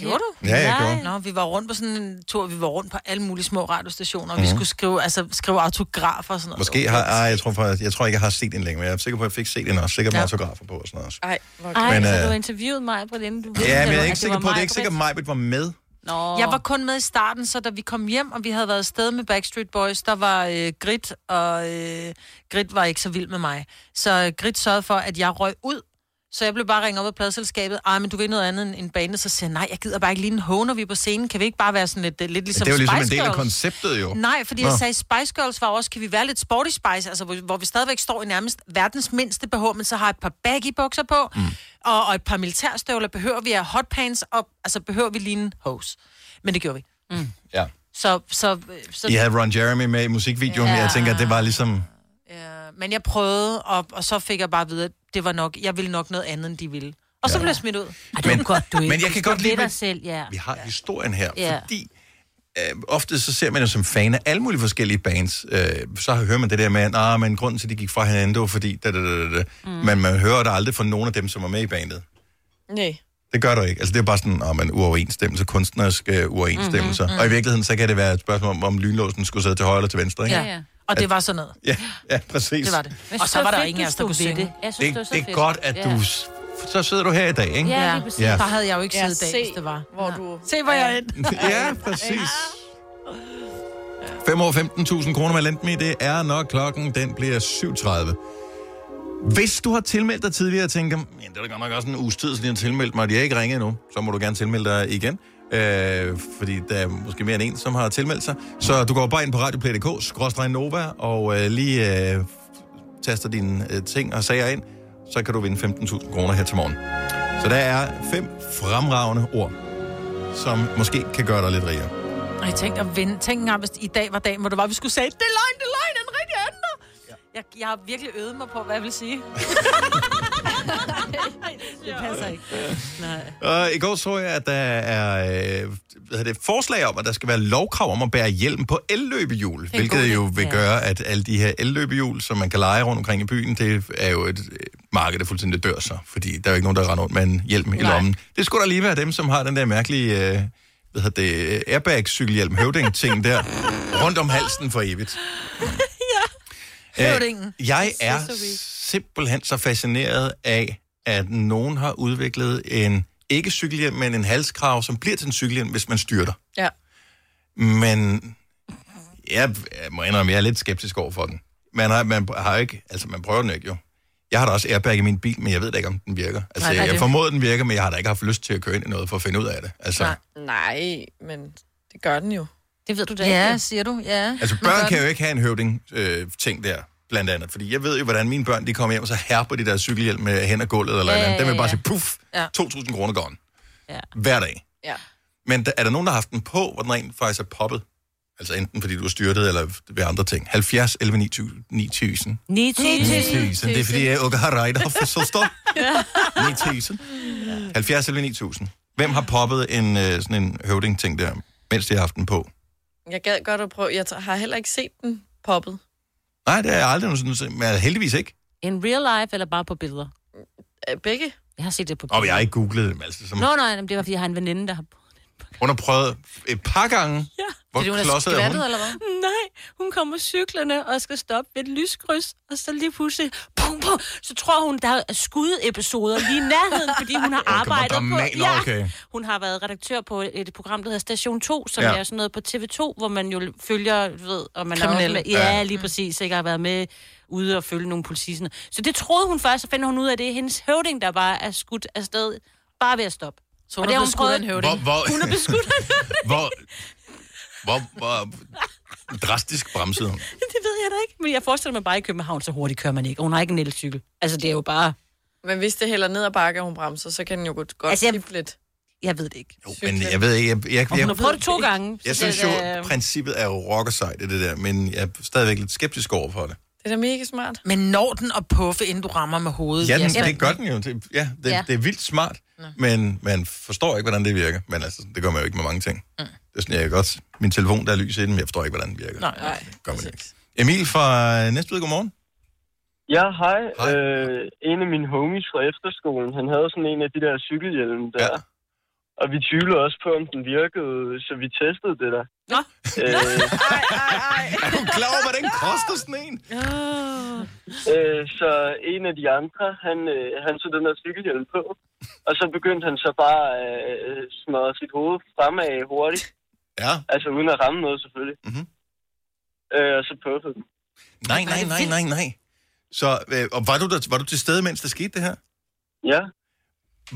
D: Gjorde du?
A: Ja, jeg
C: Nej.
A: gjorde.
D: Nå, vi var rundt på sådan en tur, vi var rundt på alle mulige små radiostationer, og vi
A: Mhm.
D: skulle skrive, altså, skrive autografer og sådan noget.
A: Måske har, ej, jeg tror, faktisk, jeg tror ikke, jeg har set den længe, men jeg er sikker på, at jeg fik set den også. Sikkert med
D: Ja.
A: autografer på og sådan noget også.
B: Ej, hvor
C: Ej,
A: Men,
C: så
A: øh,
C: du har interviewet mig på den, du vidste,
A: Ja, men jeg er ikke sikker på, det er ikke
C: mig,
A: sikkert, at Majbet var med.
C: Nå.
D: Jeg var kun med i starten, så da vi kom hjem, og vi havde været afsted med Backstreet Boys, der var øh, Grit, og øh, Grit var ikke så vild med mig. Så øh, Grit sørgede for, at jeg røg ud. Så jeg blev bare ringet op af pladselskabet. Ej, men du vil noget andet end en bane. Så siger jeg, nej, jeg gider bare ikke lige en når vi er på scenen. Kan vi ikke bare være sådan lidt, lidt ligesom
A: det er jo ligesom en
D: Spice
A: del af
D: Girls?
A: konceptet, jo.
D: Nej, fordi
A: Nå.
D: jeg sagde, Spice Girls var også, kan vi være lidt sporty spice, altså hvor, hvor vi stadigvæk står i nærmest verdens mindste BH, men så har et par baggy bukser på, mm. og, og et par militærstøvler. Behøver vi at have hotpants, og altså behøver vi lige en hose. Men det gjorde vi.
A: Ja.
D: Så, så, så
A: I havde Ron Jeremy med i musikvideoen, men
D: Ja.
A: jeg tænker, at det var ligesom...
D: ja, men jeg prøvede, og, og så fik jeg bare at vide, at det var nok, jeg ville nok noget andet, end de ville. Og så
A: Ja.
D: blev jeg smidt ud.
C: Ej, det var godt, du ikke.
A: Men jeg kan godt lide,
C: dig selv, ja.
A: Vi har historien her,
C: Ja.
A: fordi øh, ofte så ser man jo som fan af alle mulige forskellige bands. Øh, så hører man det der med, at nah, men grunden til, at de gik fra hinanden, det var fordi... Da, da, da, da. Mm. Men man hører det aldrig fra nogen af dem, som var med i bandet.
B: Nej.
A: Det gør du ikke. Altså, det er bare sådan, om en uoverensstemmelse, kunstneriske uoverensstemmelser. Mm-hmm. Og i virkeligheden, så kan det være et spørgsmål om, om lynlåsen skulle sidde til højre eller til venstre, ikke?
C: Ja, ja.
D: Og det var sådan noget.
A: Ja, ja præcis.
D: Det var det.
C: Jeg
D: Og så var der ingen af os, der kunne synge.
C: det. Jeg synes,
A: Det,
C: det, var så
A: det er
C: fedt.
A: godt, at
C: Ja.
A: du... Så sidder du her i dag, ikke?
C: Ja,
D: Ja.
C: lige præcis.
A: Ja.
D: Der havde jeg jo ikke
B: Ja,
D: siddet i dag,
B: se,
D: hvis det var.
B: hvor du...
D: Se, hvor jeg er.
A: Ja, præcis. 5 år 15.000 kroner med Lendme, det er nok klokken, den bliver 7.30. Hvis du har tilmeldt dig tidligere og tænker, ja, det er da godt nok også en uges tid, siden jeg har tilmeldt mig, og de har ikke ringet endnu, så må du gerne tilmelde dig igen. Øh, fordi der er måske mere end en, som har tilmeldt sig. Så du går bare ind på radioplay.dk, skråstrej Nova, og øh, lige øh, taster dine øh, ting og sager ind, så kan du vinde 15.000 kroner her til morgen. Så der er fem fremragende ord, som måske kan gøre dig lidt rigere.
D: Og jeg tænkte at vinde. Tænk engang, hvis i dag var dagen, hvor det var, vi skulle sige, det er løgn, det er løgn, en rigtig anden jeg, jeg har virkelig øvet mig på, hvad jeg vil sige. det passer ikke. Nej.
A: Og i går så jeg, at der er øh, hvad hedder det, forslag om, at der skal være lovkrav om at bære hjelm på elløbehjul, hvilket jo vil gøre, at alle de her elløbehjul, som man kan lege rundt omkring i byen, det er jo et øh, marked, der fuldstændig dør så, fordi der er jo ikke nogen, der render rundt med en hjelm i
D: Nej.
A: lommen. Det skulle da lige være dem, som har den der mærkelige, øh, hvad hvad hedder det, airbag-cykelhjelm, høvding-ting der, rundt om halsen for evigt.
D: Høvdingen.
A: Jeg er simpelthen så fascineret af, at nogen har udviklet en, ikke cykelhjelm, men en halskrav, som bliver til en cykelhjelm, hvis man styrter.
B: Ja.
A: Men jeg, jeg må indrømme, jeg er lidt skeptisk over for den. Man har, man har ikke, altså man prøver den ikke jo. Jeg har da også airbag i min bil, men jeg ved da ikke, om den virker. Altså,
B: Nej,
A: Nej, jeg formoder, den virker, men jeg har da ikke haft lyst til at køre ind i noget for at finde ud af det. Altså,
B: Nej. Nej, men det gør den jo.
C: Det ved du da
D: Ja,
C: ikke.
D: siger du, ja.
A: altså børn kan jo ikke have en høvding øh, ting der, blandt andet. Fordi jeg ved jo, hvordan mine børn, de kommer hjem, og så herper de der cykelhjelm med hen ad gulvet, eller
C: Ja,
A: andet.
C: ja,
A: Den vil bare
C: ja.
A: sige, puff,
D: Ja.
A: 2.000 kroner gone.
C: Ja.
A: Hver dag.
B: Ja.
A: Men der, er der nogen, der har haft den på, hvor den rent faktisk er poppet? Altså enten fordi du er styrtet, eller ved andre ting. 70, 11, 9000. 9000.
C: 9000.
A: Det er fordi, jeg ikke har regnet for så stort. 9000. 70 eller 9000. Hvem har poppet en, øh, sådan en høvding-ting der, mens de har haft den på?
B: Jeg gad godt at prøve. Jeg har heller ikke set den poppet.
A: Nej, det er jeg aldrig nogen sådan, men heldigvis ikke.
C: In real life, eller bare på billeder?
B: Øh, Begge?
C: Jeg har set det på billeder.
A: Og jeg har ikke googlet dem, altså. Som,
C: Nå, nej, det var, fordi jeg har en veninde, der har...
A: hun har prøvet et par gange.
C: Ja.
A: Hvor
D: Fordi hun er
A: klodset er
D: skvattet,
A: hun?
D: eller hvad?
C: Nej, hun kommer cyklerne og skal stoppe ved et lyskryds, og så lige pludselig, pum, pum, så tror hun, der er skudepisoder lige i nærheden, fordi hun har arbejdet på...
A: dramatisk. Nå, okay.
C: Hun har været redaktør på et program, der hedder Station 2, som
A: Ja.
C: ja. er sådan noget på TV2, hvor man jo følger, du ved, og man
D: Kriminelle.
C: Er med, ja,
A: Ja.
C: lige præcis, ikke har været med ude og følge nogle politiserne. Så det troede hun først, så finder hun ud af, at det er hendes høvding, der bare er skudt afsted, bare ved at stoppe.
D: Så hun
C: Og det
D: er
C: har
D: blevet
C: hun
D: skudt af en høvding.
A: Hvor, hvor,
C: Hun er beskudt
A: hvor, hvor, hvor drastisk bremsede hun.
C: Det ved jeg da ikke. Men jeg forestiller mig bare i København, så hurtigt kører man ikke. Og hun har ikke en elcykel. Altså, det er jo bare...
B: Men hvis det hælder ned ad bakke, og hun bremser, så kan den jo godt, godt
C: Altså, jeg-
B: lidt.
C: Jeg ved det ikke.
A: Jo, men jeg ved ikke, jeg, jeg,
C: Og hun
A: jeg,
C: har prøvet det to gange.
A: jeg synes
C: det
A: jo,
C: er-
A: princippet er jo rockersejt, det der, men jeg er stadigvæk lidt skeptisk over for det.
B: Det er da mega smart.
D: Men når den at puffe, inden du rammer med hovedet?
A: Ja, den, det gør den jo. Det, ja, det,
C: Ja.
A: det er vildt smart, men man forstår ikke, hvordan det virker. Men altså, det gør man jo ikke med mange ting. Mm. Det er sådan, jeg kan godt... Min telefon, der er lys i den, men jeg forstår ikke, hvordan den virker.
D: Nej,
B: Nej,
A: gør man ikke. Emil fra Næstved, godmorgen.
J: Ja, hej.
A: Hej.
J: Øh, en af mine homies fra efterskolen, han havde sådan en af de der cykelhjelme der.
A: Ja.
J: Og vi tvivlede også på, om den virkede, så vi testede det der.
C: Nå.
J: Øh,
A: Er du klar over, hvad den koster sådan en?
J: øh, så en af de andre, han, øh, han tog den der cykelhjelm på. Og så begyndte han så bare at øh, smadre sit hoved fremad hurtigt.
A: Ja.
J: Altså uden at ramme noget selvfølgelig.
A: Mhm.
J: Øh, og så puffede den.
A: Nej, nej, nej, nej, nej. Så øh, og var, du der, var du til stede, mens der skete det her?
J: Ja.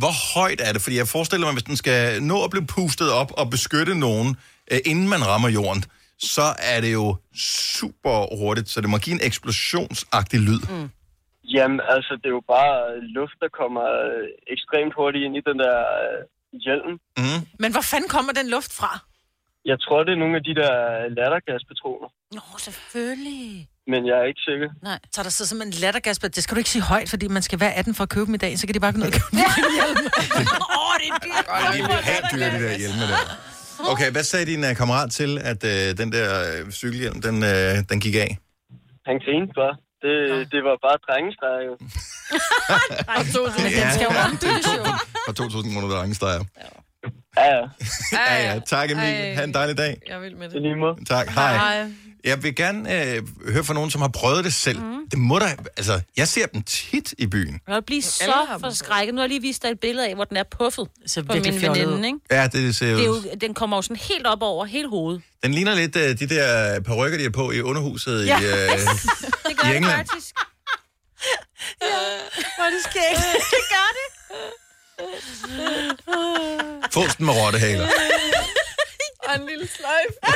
A: Hvor højt er det? Fordi jeg forestiller mig, hvis den skal nå at blive pustet op og beskytte nogen, øh, inden man rammer jorden, så er det jo super hurtigt, så det må give en eksplosionsagtig lyd. Mm.
J: Jamen, altså, det er jo bare luft, der kommer øh, ekstremt hurtigt ind i den der øh, hjelm.
A: Mm.
D: Men hvor fanden kommer den luft fra?
J: Jeg tror, det er nogle af de der lattergaspatroner,
C: Nå, selvfølgelig.
J: men jeg er ikke sikker.
D: Nej. Så der sidder simpelthen en lattergas på. Det skal du ikke sige højt, fordi man skal være 18 for at købe dem i dag, så kan de bare gå ned og købe dem.
C: Åh, det er dyrt.
A: De er helt dyre, de der hjelme der. Okay, hvad sagde din uh, kammerat til, at uh, den der uh, cykelhjelm, den, uh, den gik af?
J: Han grinte bare. Det, det var bare drengestreger jo.
C: Men den skal jo ombyttes jo.
A: For 2.000 kroner, der angstreger.
J: Ja, ja.
A: Ja, ja. Tak, Emil.
B: Ej.
A: Ha' en dejlig dag.
B: Jeg vil med det.
J: lige måde.
A: Tak. Hej.
B: Hej.
A: Jeg vil gerne øh, høre fra nogen, som har prøvet det selv. Mm. Det må da... Altså, jeg ser dem tit i byen.
C: Jeg vil blive
B: Alle
C: så
B: har dem
C: forskrækket. Nu har jeg lige vist dig et billede af, hvor den er puffet
D: Så
C: på
D: virkelig
C: min veninde, ikke?
A: Ja, det ser
C: Det er
A: jo...
C: jo, den kommer jo sådan helt op over hele hovedet.
A: Den ligner lidt uh, de der perukker, de er på i underhuset
C: Ja.
A: i... Uh,
C: Det gør
A: I
C: det
A: England.
C: faktisk. ja, hvor er det skægt. det gør det.
A: Fosten med rottehaler.
B: Og en lille sløjf.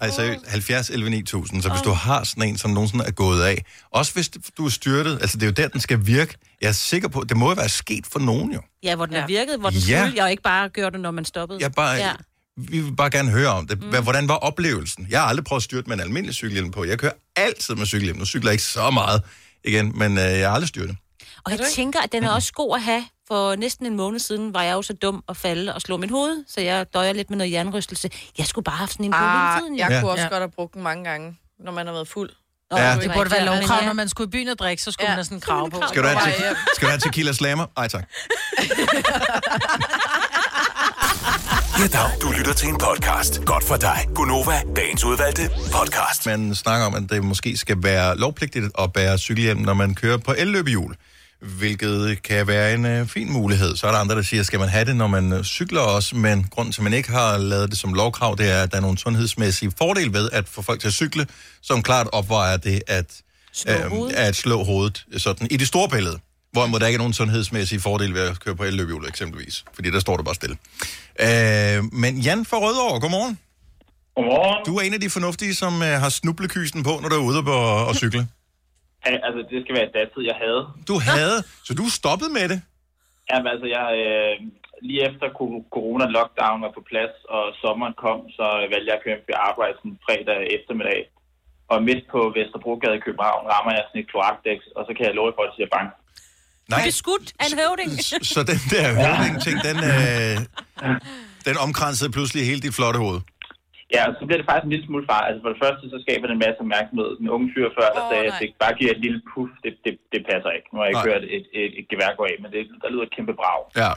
A: Altså 70 11 9000, så hvis du har sådan en, som nogensinde er gået af, også hvis du er styrtet, altså det er jo der, den skal virke. Jeg er sikker på, det må jo være sket for nogen jo.
C: Ja, hvor den
B: Ja.
C: er virket, hvor den
A: Ja.
C: ja. Jeg ikke bare gjorde det, når man stoppede.
A: Jeg bare,
C: Ja.
A: Vi vil bare gerne høre om det. Hvad, hvordan var oplevelsen? Jeg har aldrig prøvet at styrte med en almindelig cykelhjelm på. Jeg kører altid med cykelhjelm. Nu cykler jeg ikke så meget igen, men øh, jeg har aldrig styrtet.
C: Og jeg tænker, at den er også god at have. For næsten en måned siden var jeg jo så dum at falde og slå mit hoved, så jeg døjer lidt med noget jernrystelse. Jeg skulle bare have haft sådan en på
B: Ah,
C: hele tiden.
B: jeg
A: Ja.
B: kunne også
D: Ja.
B: godt have brugt den mange gange, når man har været fuld.
C: Nå,
A: Ja.
C: er
A: Det
D: burde være lovkrav,
C: men
D: når
C: ja.
D: man skulle i byen og drikke, så skulle
B: Ja.
D: man have sådan en krav på.
A: Skal du have, te- skal du have tequila slammer? Ej tak.
E: Ja, dag. Du lytter til en podcast. Godt for dig. Gunova, dagens udvalgte podcast.
A: Man snakker om, at det måske skal være lovpligtigt at bære cykelhjelm, når man kører på elløbehjul, hvilket kan være en øh, fin mulighed. Så er der andre, der siger, skal man have det, når man øh, cykler også, men grunden til, at man ikke har lavet det som lovkrav, det er, at der er nogle sundhedsmæssige fordele ved at få folk til at cykle, som klart opvejer det at, øh, at slå hovedet sådan, i det store billede. Hvorimod der ikke er nogen sundhedsmæssige fordele ved at køre på elløbehjul eksempelvis, fordi der står det bare stille. Øh, men Jan fra Rødovre, godmorgen.
K: Godmorgen.
A: Du er en af de fornuftige, som øh, har snublekysen på, når du er ude på at cykle.
K: Altså, det skal være datid, jeg havde.
A: Du havde, så du er stoppet med det?
K: Jamen, altså, jeg, øh, lige efter co- corona-lockdown var på plads, og sommeren kom, så valgte jeg at køre på arbejde sådan fredag eftermiddag. Og midt på Vesterbrogade i København rammer jeg sådan et kloakdæk, og så kan jeg love for, at siger bang.
A: Nej.
C: Det er skudt af en høvding.
A: Så den der høvding-ting, den, øh, den omkransede pludselig hele dit flotte hoved.
K: Ja, og så bliver det faktisk en lille smule far. Altså for det første, så skaber det en masse opmærksomhed. Den unge fyr før, der
B: Åh,
K: sagde, at
B: nej.
K: det bare giver et lille puff, det, det, det passer ikke. Nu har jeg ikke
A: Nej.
K: hørt et, et, et gevær gå af, men det, der lyder et kæmpe brag.
A: Ja.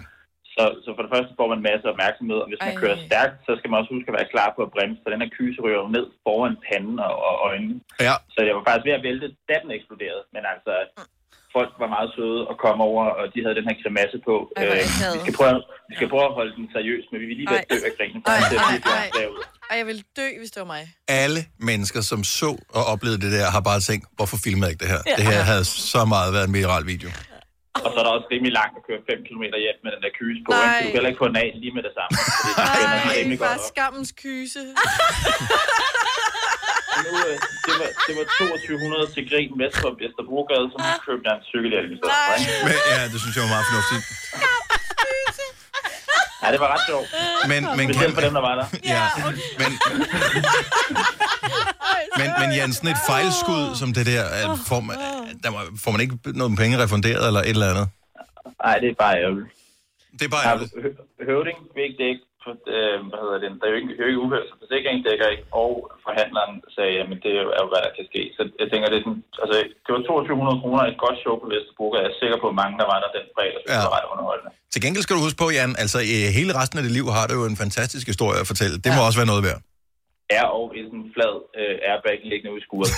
K: Så, så for det første får man en masse opmærksomhed, og hvis man
B: Ej.
K: kører stærkt, så skal man også huske at være klar på at bremse, for den her kyse ryger ned foran panden og, og øjnene.
A: Ja.
K: Så jeg var faktisk ved at vælte, da den eksploderede. Men altså, folk var meget søde at komme over, og de havde den her grimasse på.
B: Ej,
K: Øh, vi, skal prøve, vi skal prøve at holde den seriøs, men vi vil lige ved at dø af grinen.
B: Ej,
K: Det er
B: ej,
K: virkelig
B: ej.
K: derud.
B: Og jeg ville dø, hvis det var mig.
A: Alle mennesker, som så og oplevede det der, har bare tænkt, hvorfor filmer jeg ikke det her? Det her havde så meget været en viral video.
K: Og så er der også rimelig langt at køre 5 km hjem med den der kyse på.
B: Nej.
K: Ikke? Du kan heller ikke få den af lige med det samme. Fordi det spænder sig
B: Ej,
K: rimelig
B: bare skammens kyse.
K: Nu, øh, det, var, det var 2200 til grin vest for Vesterbrogade, så nu købte jeg en cykelhjelm i stedet?
A: Men, ja, det synes jeg var meget fornuftigt.
K: Ja, det var ret sjovt.
A: Men, men, kan,
K: for dem, der var der.
A: ja, men, men, men Jan, sådan et fejlskud som det der, at får man, der må, får man ikke noget penge refunderet eller et eller andet?
K: Nej, det er bare ærgerligt.
A: Det er bare ærgerligt.
K: hø- høvding vil ikke dække, for, øh, hvad hedder det, der er jo ikke, ikke uheld, så forsikringen dækker ikke, og forhandleren sagde, at det er jo, hvad der kan ske. Så jeg tænker, det er sådan, altså, det var 2200 kroner et godt show på Vesterbro, og jeg er sikker på, at mange, der var der den fredag,
A: Ja.
K: det var ret underholdende.
A: Til gengæld skal du huske på, Jan, altså hele resten af dit liv har du jo en fantastisk historie at fortælle. Det må også være noget værd.
K: Ja, og i sådan en flad øh, airbag liggende ude i skuret.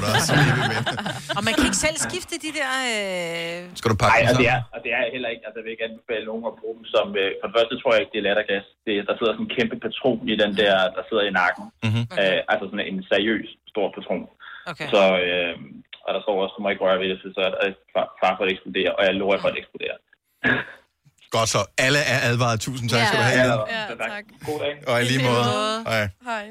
D: Og man kan ikke selv skifte de der... Øh...
A: Skal du pakke
K: Nej, og det, er, og det er heller ikke, altså jeg vil ikke anbefale nogen at bruge dem som, øh, for det første tror jeg ikke, det er lattergas. Det, der sidder sådan en kæmpe patron i den der, der sidder i nakken.
A: Mhm.
K: Øh, altså sådan en seriøs stor patron.
D: Okay.
K: Så, øh, og der står også, du må ikke røre ved det, så er der far- far for at eksplodere, og jeg lover for at eksplodere.
A: Godt så. Alle er advaret. Tusind tak skal du have, Jan.
B: Ja, tak.
K: God dag.
A: Og i lige måde. Hej.
B: Hej.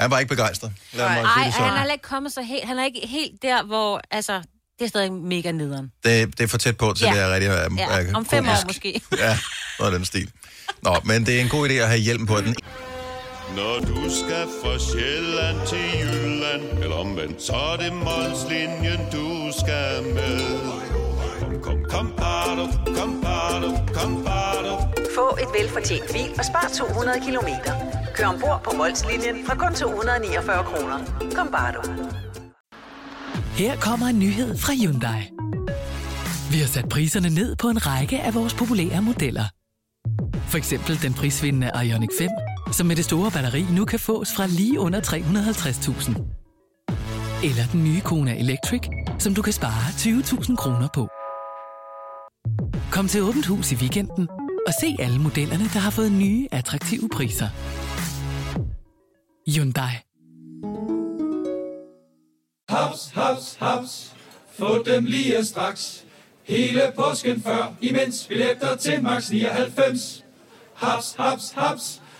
A: Han var ikke begejstret. Lad mig
C: Ej,
A: det
C: han er ikke kommet så helt... Han er ikke helt der, hvor... Altså, det er stadig mega nederen.
A: Det, det er for tæt på til,
C: Ja.
A: det er rigtig er,
C: Ja,
A: er
C: om fem år måske.
A: Ja, noget af den stil. Nå, men det er en god idé at have hjelm på den.
L: Når du skal fra Sjælland til Jylland Eller omvendt, så er det Molslinjen, du skal med kom, kom, bado, kom, bado, kom, bado.
M: Få et velfortjent bil og spar 200 kilometer. Kør ombord på Molslinjen fra kun 249 kroner. Kom bare du.
N: Her kommer en nyhed fra Hyundai. Vi har sat priserne ned på en række af vores populære modeller. For eksempel den prisvindende Ioniq 5, som med det store batteri nu kan fås fra lige under 350.000. Eller den nye Kona Electric, som du kan spare 20.000 kroner på. Kom til Åbent Hus i weekenden og se alle modellerne, der har fået nye, attraktive priser. Hyundai.
F: Haps, haps, haps. Få dem lige straks. Hele påsken før, imens billetter til max 99. Haps, haps, haps.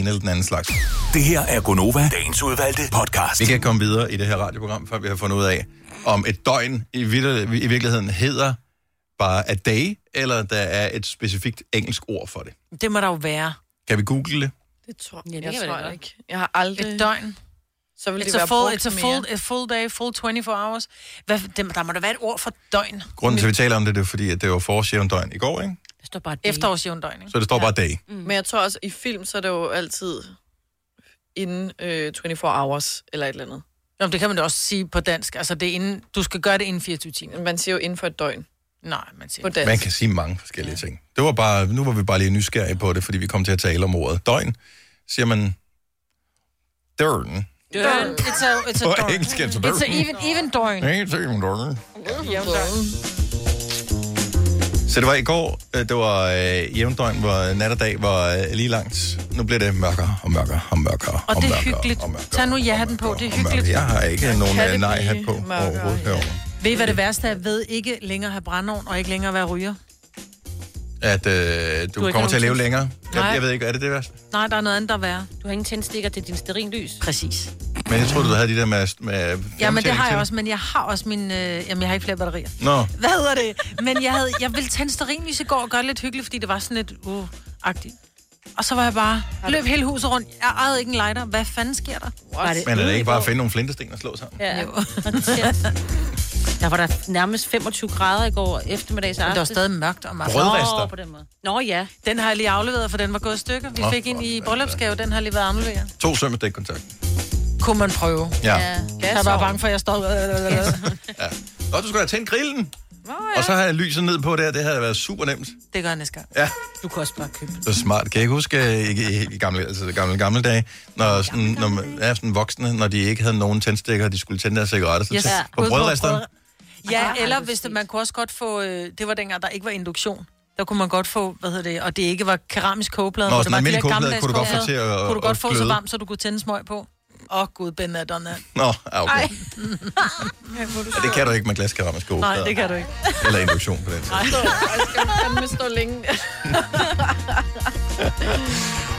A: En eller den anden slags.
E: Det her er Gonova, dagens udvalgte podcast.
A: Vi kan komme videre i det her radioprogram, før vi har fundet ud af, om et døgn i, vir- i virkeligheden hedder bare a day, eller der er et specifikt engelsk ord for det.
D: Det må der jo være.
A: Kan vi google det?
B: Det tror
C: Ja,
B: jeg,
C: det
B: jeg tror
C: godt.
B: ikke. Jeg har aldrig...
D: Et døgn.
B: Så vil
D: it's a
B: være
D: full,
B: brugt
D: it's a
B: mere.
D: full, a full day, full 24 hours. Hvad, det, der må da være et ord for døgn.
A: Grunden til, at vi taler om det, det er fordi, at det var forårsjævndøgn i går, ikke?
C: Det står bare
D: Efterårsjævndøgn, ikke?
A: Så det står bare dag.
B: Mm. Men jeg tror også, i film, så er det jo altid inden øh, 24 hours, eller et eller andet.
D: Nå, det kan man da også sige på dansk. Altså, det er inden, du skal gøre det inden 24 timer.
B: Man siger jo inden for et døgn.
D: Nej, man siger
B: På dansk.
A: Man kan sige mange forskellige ja. ting. Det var bare, nu var vi bare lige nysgerrige på det, fordi vi kom til at tale om ordet døgn. Siger man døgn.
D: Døgn. It's a, it's a
A: På
D: døgn.
A: engelsk er det
D: It's a
A: døgn.
D: even, even døgn.
A: Nej, det er ikke en døgn.
D: Jævndøgn.
A: Så det var i går, øh, det var øh, jævndøgn, hvor nat og dag var øh, lige langt. Nu bliver det mørkere og mørkere og mørkere
D: Og det er
A: mørkere
D: hyggeligt.
A: og mørkere.
D: Tag nu ja-hatten på, det er hyggeligt.
A: Jeg har ikke nogen
D: Kan
A: øh, nej-hat på
D: mørkere?
A: overhovedet herovre.
D: Ved I, hvad det værste er? Ved ikke længere have brændeovn, og ikke længere være ryger.
A: At øh, du,
C: ikke
A: kommer til at leve
C: nogen
A: længere. Jeg,
D: Nej.
A: jeg ved ikke, er det det værste?
D: Nej, der er noget andet, der er værre.
C: Du har ingen tændstikker til din sterinlys.
D: Præcis.
A: Men jeg troede, du havde de der med, med
D: Ja, men det har jeg også, men jeg har også min... Øh, jamen, jeg har ikke flere batterier.
A: Nå,
D: Hvad hedder det? Men jeg, havde, jeg ville tænde stearinlys i går og gøre det lidt hyggeligt, fordi det var sådan lidt uh-agtigt. Og så var jeg bare løb hele huset rundt. Jeg ejede ikke en lighter. Hvad fanden sker der?
C: Var det
A: men er det ikke bare at finde nogle flintesten og slå sammen?
C: Ja. Der var der nærmest 25 grader i går eftermiddags
D: Men det var stadig mørkt om aftenen.
A: Brødrester.
C: Nå, på den måde. Nå ja.
D: Den har jeg lige afleveret, for den var gået i stykker. Vi
A: Nå,
D: fik en i bryllupsgave, den har lige været afleveret.
A: To søm med dækkontakt.
D: Kunne man prøve.
A: Ja.
D: Jeg var bange for, at jeg stod...
A: ja. Og du skulle have tændt grillen. Og så har jeg lyset ned på der. Det havde været super nemt.
D: Det gør jeg næste gang.
A: Ja.
C: Du kan også bare købe
A: Det er smart. Kan jeg ikke huske øh, i, i, i gamle, altså gamle, gamle dage, når, sådan, når man er sådan voksne, når de ikke havde nogen tændstikker, og de skulle tænde deres cigaretter, så
D: Yes. Ja.
A: på brødresteren.
D: Ja, eller hvis det, man kunne også godt få... Øh, det var dengang, der ikke var induktion. Der kunne man godt få, hvad hedder det, og det ikke var keramisk kogeplade.
A: Nå, sådan
D: det var
A: en
D: de
A: almindelig
D: der
A: kogeplade
D: gammeldags
A: kunne du godt få til at-
D: Kunne du godt få så varmt, så du kunne tænde smøg på. Åh, oh, gud, Ben er done that.
A: Nå, ja, okay.
D: Ej.
A: Ja, det kan du ikke med glaskeramisk kogeplader.
D: Nej, det kan du ikke.
A: Eller induktion på den.
B: Nej, jeg skal fandme stå længe.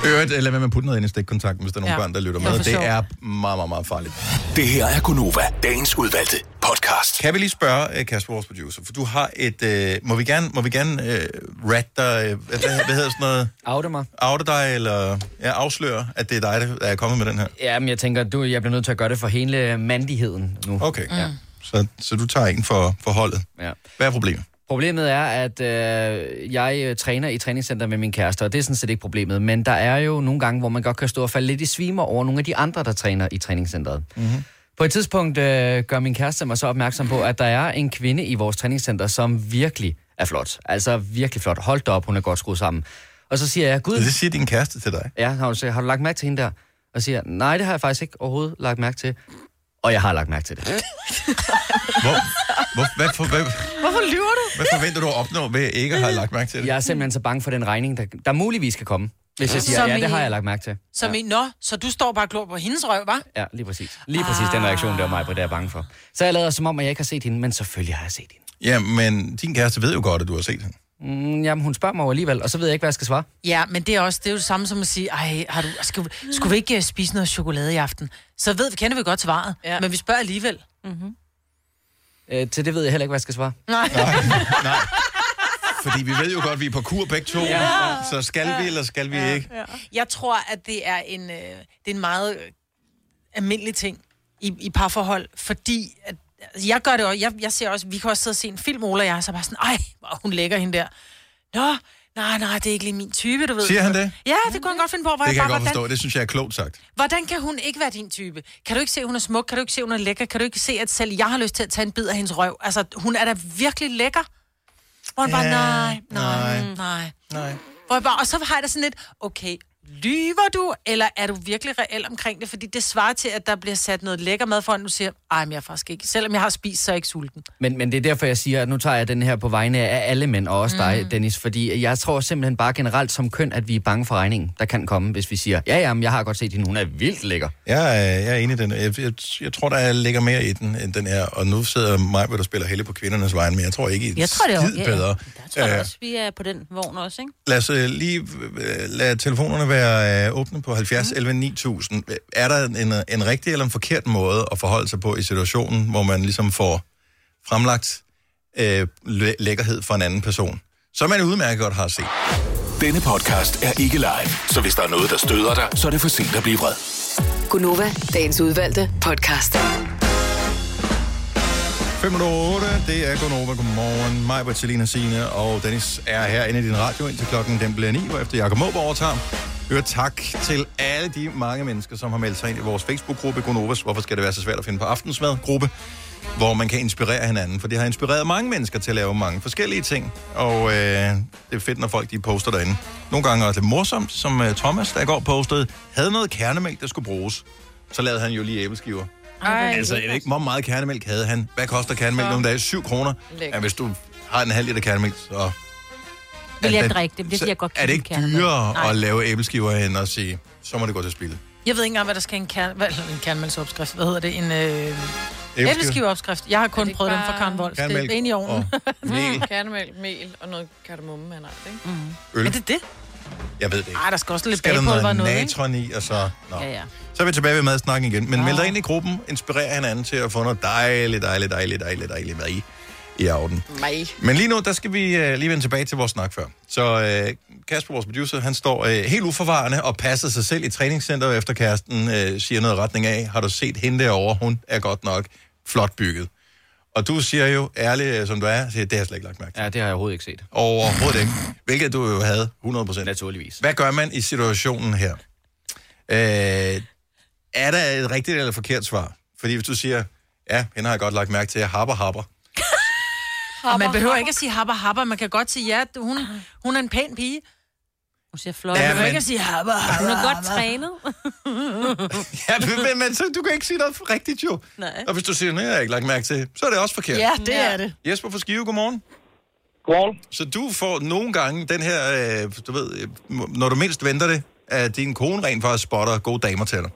A: Øvrigt, lad være med at putte noget ind i stikkontakten, hvis der er nogle
E: Ja.
A: børn, der lytter med. Det er meget, meget, meget farligt.
E: Det her er Gunova, dagens udvalgte podcast.
A: Kan vi lige spørge, øh, Kasper, vores producer, for du har et... Øh, må vi gerne, må vi gerne øh, rat dig, øh, hvad, hvad hedder sådan noget?
O: Oute mig.
A: Oute dig, eller ja, afsløre, at det er dig, der er kommet med den her?
O: Ja, men jeg tænker, du, jeg bliver nødt til at gøre det for hele mandigheden nu.
A: Okay.
O: Ja.
A: Så, så du tager en for, for holdet.
O: Ja.
A: Hvad er problemet?
O: Problemet er, at øh, jeg øh, træner i træningscenter med min kæreste, og det er sådan set ikke problemet. Men der er jo nogle gange, hvor man godt kan stå og falde lidt i svimer over nogle af de andre, der træner i træningscenteret.
A: Mm-hmm.
O: På et tidspunkt øh, gør min kæreste mig så opmærksom på, at der er en kvinde i vores træningscenter, som virkelig er flot. Altså virkelig flot. Hold da op, hun er godt skruet sammen. Og så siger jeg, gud...
A: Det siger din kæreste til dig?
O: Ja, har du, har du lagt mærke til hende der? Og siger, nej, det har jeg faktisk ikke overhovedet lagt mærke til. Og jeg har lagt mærke til det.
A: Hvor, hvor, hvad, for, hvad,
D: Hvorfor lyver du?
A: hvad forventer du at opnå ved ikke at have lagt mærke til det?
O: Jeg er simpelthen så bange for den regning, der, der muligvis kan komme. Hvis jeg siger,
D: Som
O: ja,
D: i-
O: det har jeg lagt mærke til.
D: Som i, nå, så du står bare og glor på hendes røv, hva'?
O: Ja, lige præcis. Lige præcis den reaktion, det var mig på, det er jeg bange for. Så jeg lader som om, at jeg ikke har set hende, men selvfølgelig har jeg set hende.
A: Ja, men din kæreste ved jo godt, at du har set hende.
O: Mm, jamen, hun spørger mig alligevel, og så ved jeg ikke, hvad jeg skal svare.
D: Ja, men det er også det er jo det samme som at sige, ej, har du, skal, skulle vi ikke øh, spise noget chokolade i aften? Så ved vi, kender vi godt svaret, ja. men vi spørger alligevel. Mm-hmm.
O: Øh, til det ved jeg heller ikke, hvad jeg skal svare.
D: Nej.
A: Nej. Fordi vi ved jo godt, at vi er på kur begge to.
D: Ja.
A: Så skal vi, eller skal vi ikke?
D: Ja. Jeg tror, at det er en, øh, det er en meget øh, almindelig ting i, i parforhold, fordi at, jeg gør det også, jeg, jeg ser også, vi kan også sidde og se en film, Ola og jeg, så bare sådan, ej, hvor hun lægger hende der. Nå, nej, nej, det er ikke lige min type, du ved.
A: Siger han det?
D: Ja, det kunne han godt finde på. Hvor
A: Det kan jeg
D: bare,
A: godt
D: hvordan,
A: forstå. Det synes jeg er klogt sagt.
D: Hvordan kan hun ikke være din type? Kan du ikke se, at hun er smuk? Kan du ikke se, at hun er lækker? Kan du ikke se, at selv jeg har lyst til at tage en bid af hendes røv? Altså, hun er da virkelig lækker. Hvor bare,
A: Ja,
D: nej, nej,
A: nej.
D: nej.
A: Nej.
D: Hvor jeg bare, og så har jeg da sådan lidt, okay, lyver du, eller er du virkelig reel omkring det? Fordi det svarer til, at der bliver sat noget lækker mad foran, du siger, ej, men jeg er faktisk ikke. Selvom jeg har spist, så er jeg ikke sulten.
O: Men, men det er derfor, jeg siger, at nu tager jeg den her på vegne af alle mænd, og også dig,
D: Mm.
O: Dennis. Fordi jeg tror simpelthen bare generelt som køn, at vi er bange for regningen, der kan komme, hvis vi siger, ja, ja, men jeg har godt set hende, hun er vildt lækker.
A: Jeg er, jeg er enig i den. Jeg, jeg, jeg tror, der ligger mere i den, end den her. Og nu sidder mig, hvor der spiller helle på kvindernes vejen, men jeg tror ikke, i
C: Jeg tror, det er
A: skid
C: ja,
A: bedre.
C: Der tror jeg
A: Øh,
C: også, vi er på den vogn også, ikke?
A: Lad os øh, lige øh, lade telefonerne være øh, åbne på 70 11 9000. Er der en, en rigtig eller en forkert måde at forholde sig på i situationen, hvor man ligesom får fremlagt øh, læ- lækkerhed for en anden person, som man udmærket godt har set?
E: Denne podcast er ikke live, så hvis der er noget, der støder dig, så er det for sent at blive vred.
P: Gunova, dagens udvalgte podcast.
A: 5 8, det er Gunova. Godmorgen. Mig, Bertilina, Signe og Dennis er her inde i din radio indtil klokken den bliver 9, hvor efter Jakob Måb overtager. Hør tak til alle de mange mennesker, som har meldt sig ind i vores Facebook-gruppe Gunovas Hvorfor skal det være så svært at finde på aftensmad-gruppe? Hvor man kan inspirere hinanden, for det har inspireret mange mennesker til at lave mange forskellige ting. Og øh, det er fedt, når folk de poster derinde. Nogle gange er det lidt morsomt, som øh, Thomas, der i går postede, havde noget kernemælk, der skulle bruges. Så lavede han jo lige æbleskiver.
B: Ej,
A: altså, jeg ved ikke, hvor meget kernemælk havde han. Hvad koster kernemælk nogle dage? 7 kroner.
B: Lækkert.
A: Ja, hvis du har en halv liter kernemælk, så...
C: Vil jeg
A: er
C: drikke det? Det
A: så
C: vil jeg godt
A: Er det ikke dyrere
C: Nej.
A: at lave æbleskiver hen og sige, så må det gå til spil?
D: Jeg ved ikke engang, hvad der skal i en, kern, hvad, en kernmælksopskrift. Hvad hedder det? En øh,
A: Æbleskive?
D: æbleskiveopskrift. Jeg har kun prøvet dem fra
B: bare-
D: Karen Wolf. Det er inde i ovnen.
A: Mel.
B: Kernemælk, mel og noget kardemomme, han har ikke? Mm.
A: Øl.
D: Er det det?
A: Jeg ved det ikke.
D: Ej, der skal også lidt
A: Skal
D: bagpulver
A: noget
D: og noget, ikke?
A: natron i, og så... Nå.
C: Ja, ja.
A: Så er vi tilbage ved madsnakken igen. Men meld dig ind i gruppen, inspirer hinanden til at få noget dejligt, dejligt, dejligt, dejligt, dejligt mad i, i aften.
B: Mig.
A: Men lige nu, der skal vi uh, lige vende tilbage til vores snak før. Så uh, Kasper, vores producer, han står uh, helt uforvarende og passer sig selv i træningscenteret efter kæresten uh, siger noget i retning af, har du set hende derovre? Hun er godt nok flot bygget. Og du siger jo, ærligt øh, som du er, siger, det har jeg slet ikke lagt mærke til.
O: Ja, det har jeg overhovedet ikke set.
A: Overhovedet ikke. Hvilket du jo havde 100%.
O: Naturligvis.
A: Hvad gør man i situationen her? Øh, er der et rigtigt eller forkert svar? Fordi hvis du siger, ja, hende har jeg godt lagt mærke til, jeg happer, happer.
D: Og man behøver ikke at sige habber, habber. Man kan godt sige, ja, du- hun, hun er en pæn pige.
C: Hun siger flot.
A: Ja,
D: Man behøver
A: men-
D: ikke at sige habber, habber,
C: Hun er godt trænet.
A: ja, men, men, så, du kan ikke sige noget rigtigt jo.
C: Nej.
A: Og hvis du siger, nej, jeg har ikke lagt mærke til, så er det også forkert.
D: Ja, det er det.
A: Jesper fra Skive, godmorgen.
J: Godmorgen.
A: Så du får nogle gange den her, øh, du ved, øh, når du mindst venter det, at din kone rent faktisk spotter gode damer til dig.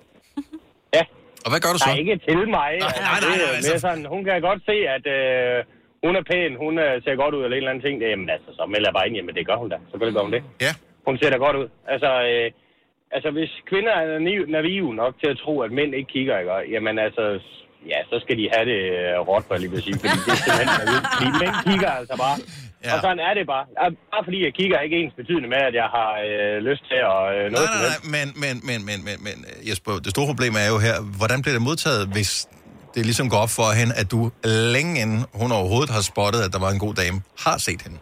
J: Ja.
A: Og hvad gør du så?
J: Nej, ikke til mig.
A: Nej,
J: Altså,
A: nej, nej, nej, altså-
J: mere sådan, hun kan godt se, at øh, hun er pæn, hun øh, ser godt ud, eller en eller anden ting. Jamen altså, så melder jeg bare ind, jamen det gør hun da. Selvfølgelig gør hun det.
A: Ja.
J: Hun ser da godt ud. Altså, øh, altså hvis kvinder er naiv- naive nok til at tro, at mænd ikke kigger, ikke? jamen altså, ja, så skal de have det øh, råt, for lige vil sige, fordi det er simpelthen. Fordi mænd kigger altså bare. Ja. Og sådan er det bare. Bare fordi jeg kigger, er ikke ens betydende med, at jeg har øh, lyst til at øh, noget
A: Nej, nej, men, men, men, men, men, men øh, Jesper, det store problem er jo her, hvordan bliver det modtaget, hvis det ligesom går op for hende, at du længe inden hun overhovedet har spottet, at der var en god dame, har set hende?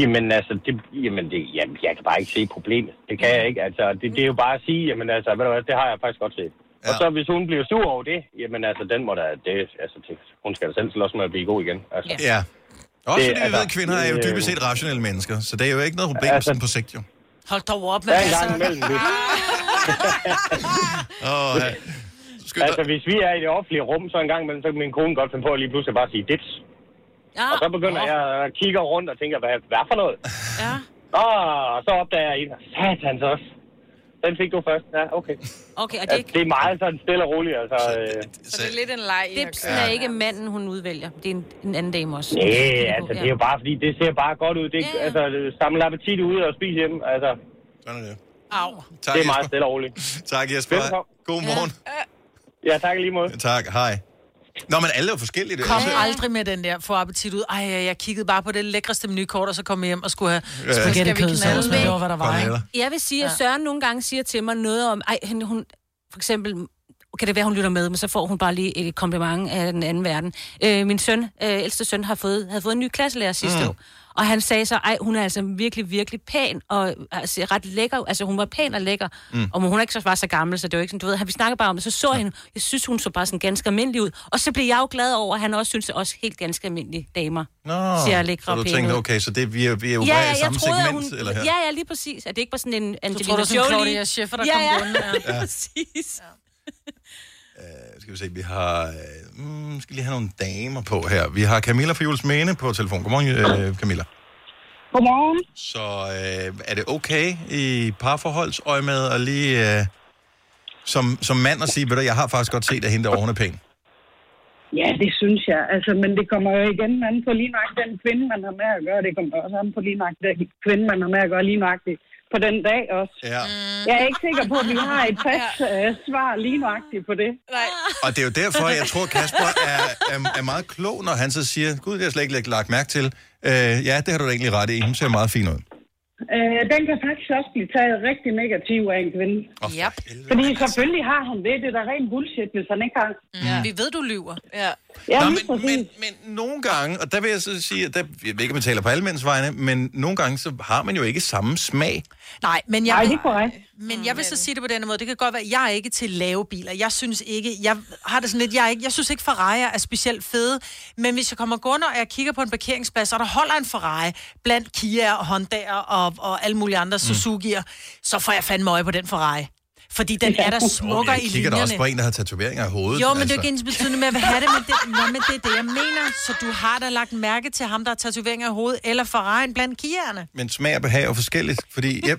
J: Jamen altså, det, jamen, det, jamen, jeg kan bare ikke se problemet. Det kan jeg ikke. Altså, det, det er jo bare at sige, jamen altså, ved du hvad, det har jeg faktisk godt set. Ja. Og så hvis hun bliver sur over det, jamen altså, den må da, det, altså, det, hun skal da selv slås med at blive god igen. Altså.
A: Ja. Også
J: Det-
A: fordi vi
J: altså,
A: ved, at kvinder er jo dybest set rationelle mennesker, så det er jo ikke noget problem
J: Altså-
A: sådan på sigt, jo.
D: Hold dog op med
J: Der er en
D: det.
J: gang imellem.
A: Ja.
J: altså, hvis vi er i det offentlige rum, så en gang imellem, så kan min kone godt finde på at lige pludselig bare sige dips.
C: Ja.
J: Og så begynder jeg at kigge rundt og tænker, hvad, hvad for noget?
B: Ja.
J: Og så opdager jeg en, satans også. Den fik du først. Ja, okay.
C: Okay, og det
J: Ja,
C: er
J: det er meget sådan stille og roligt, altså. Øh.
B: Så det er lidt en leg,
C: Dipsen
B: kørt.
C: er ikke manden, hun udvælger. Det er en, en anden dame også.
J: Nej, altså, det er jo bare fordi, det ser bare godt ud. Det,
C: Ja, ja.
J: altså, samle appetit ud og spise hjemme. Altså,
A: Sådan er det.
D: Au.
A: Tak,
J: det er meget stille og roligt.
A: Tak, Jesper.
J: Velkommen.
A: God morgen.
J: Ja, tak i lige måde.
A: Tak, hej. Nå, men alle er jo forskellige. Det
D: Kom
A: også-
D: aldrig med den der, få appetit ud. Ej, jeg kiggede bare på det lækreste menukort, og så kom jeg hjem og skulle have
A: Ja.
D: spaghetti
B: Skal vi knalde
D: kødsovs, men det var, hvad der var, ikke?
C: Jeg vil sige, at Søren nogle gange siger til mig noget om... Ej, hun, hun for eksempel... Kan det være, hun lytter med, men så får hun bare lige et kompliment af den anden verden. Øh, min søn, øh, ældste søn, har fået, havde fået en ny klasselærer sidste mm. år. Og han sagde så, ej, hun er altså virkelig, virkelig pæn og altså, ret lækker. Altså, hun var pæn og lækker. Mm. Og hun er ikke så, var så gammel, så det var ikke sådan, du ved, vi snakkede bare om det, så så jeg hende. Jeg synes, hun så bare sådan ganske almindelig ud. Og så blev jeg jo glad over, at han også synes, at også helt ganske almindelige damer
A: Nå,
C: ser lækre
A: så
C: og
A: du
C: pæne
A: tænkte,
C: ud.
A: okay, så det, vi er, vi er jo
C: Ja,
A: ja,
C: ja,
A: i
C: jeg
A: samme
C: troede,
A: segment,
C: hun...
A: eller her?
C: Ja, ja, lige præcis. At det ikke var sådan en Angelina
D: tror, det var sådan
C: Jolie.
D: Claudia Schiffer, der
C: ja,
D: kom
C: ja.
D: gående, ja.
C: ja. præcis.
A: Skal vi se, vi har... Øh, mm, skal lige have nogle damer på her. Vi har Camilla fra Jules Mene på telefon. Godmorgen, øh, Camilla.
Q: Godmorgen.
A: Så øh, er det okay i parforholdsøje med at lige... Øh, som, som mand at sige, ved du, jeg har faktisk godt set, at hende derovre, hun er pæn.
Q: Ja, det synes jeg. Altså, men det kommer jo igen an på lige nok den kvinde, man har med at gøre. Det kommer også an på lige nok den kvinde, man har med at gøre lige nøjagtigt på den dag også.
A: Ja.
Q: Jeg er ikke sikker på, at vi har et fast øh, svar lige nøjagtigt på det.
B: Nej.
A: Og det er jo derfor, jeg tror, Kasper er, er, er meget klog, når han så siger, gud, det har jeg slet ikke lagt mærke til. Øh, ja, det har du da egentlig ret i. Hun ser meget fin ud.
Q: Øh, den kan faktisk også blive taget rigtig negativ af en kvinde.
D: Oh, yep.
Q: Fordi selvfølgelig har han det. Det er da ren bullshit, hvis han ikke har.
D: Ja. Vi ved, du lyver.
B: Ja.
Q: Ja,
A: Nå, men, men, men nogle gange, og der vil jeg så sige, at der, jeg ved ikke, om jeg taler på alle mænds vegne, men nogle gange, så har man jo ikke samme smag.
D: Nej, men jeg,
Q: Nej, det er korrekt.
D: Men jeg vil så sige det på den måde. Det kan godt være, at jeg er ikke til lave biler. Jeg synes ikke, jeg har det sådan lidt, jeg, er ikke, jeg synes ikke Ferrari er specielt fede. Men hvis jeg kommer gående, og jeg kigger på en parkeringsplads, og der holder en Ferrari blandt Kia og Honda og, og alle mulige andre Suzuki'er, så får jeg fandme øje på den Ferrari. Fordi den er der smukker
A: jeg
D: i
A: kigger da
D: linjerne.
A: også på en, der har tatoveringer i hovedet.
D: Jo, men det er jo ikke ens betydende med, at jeg have det, men det, nå, men det er det, jeg mener. Så du har da lagt mærke til ham, der har tatoveringer i hovedet, eller Ferrari'en blandt Kia'erne.
A: Men smag og behag er forskelligt, fordi... Yep,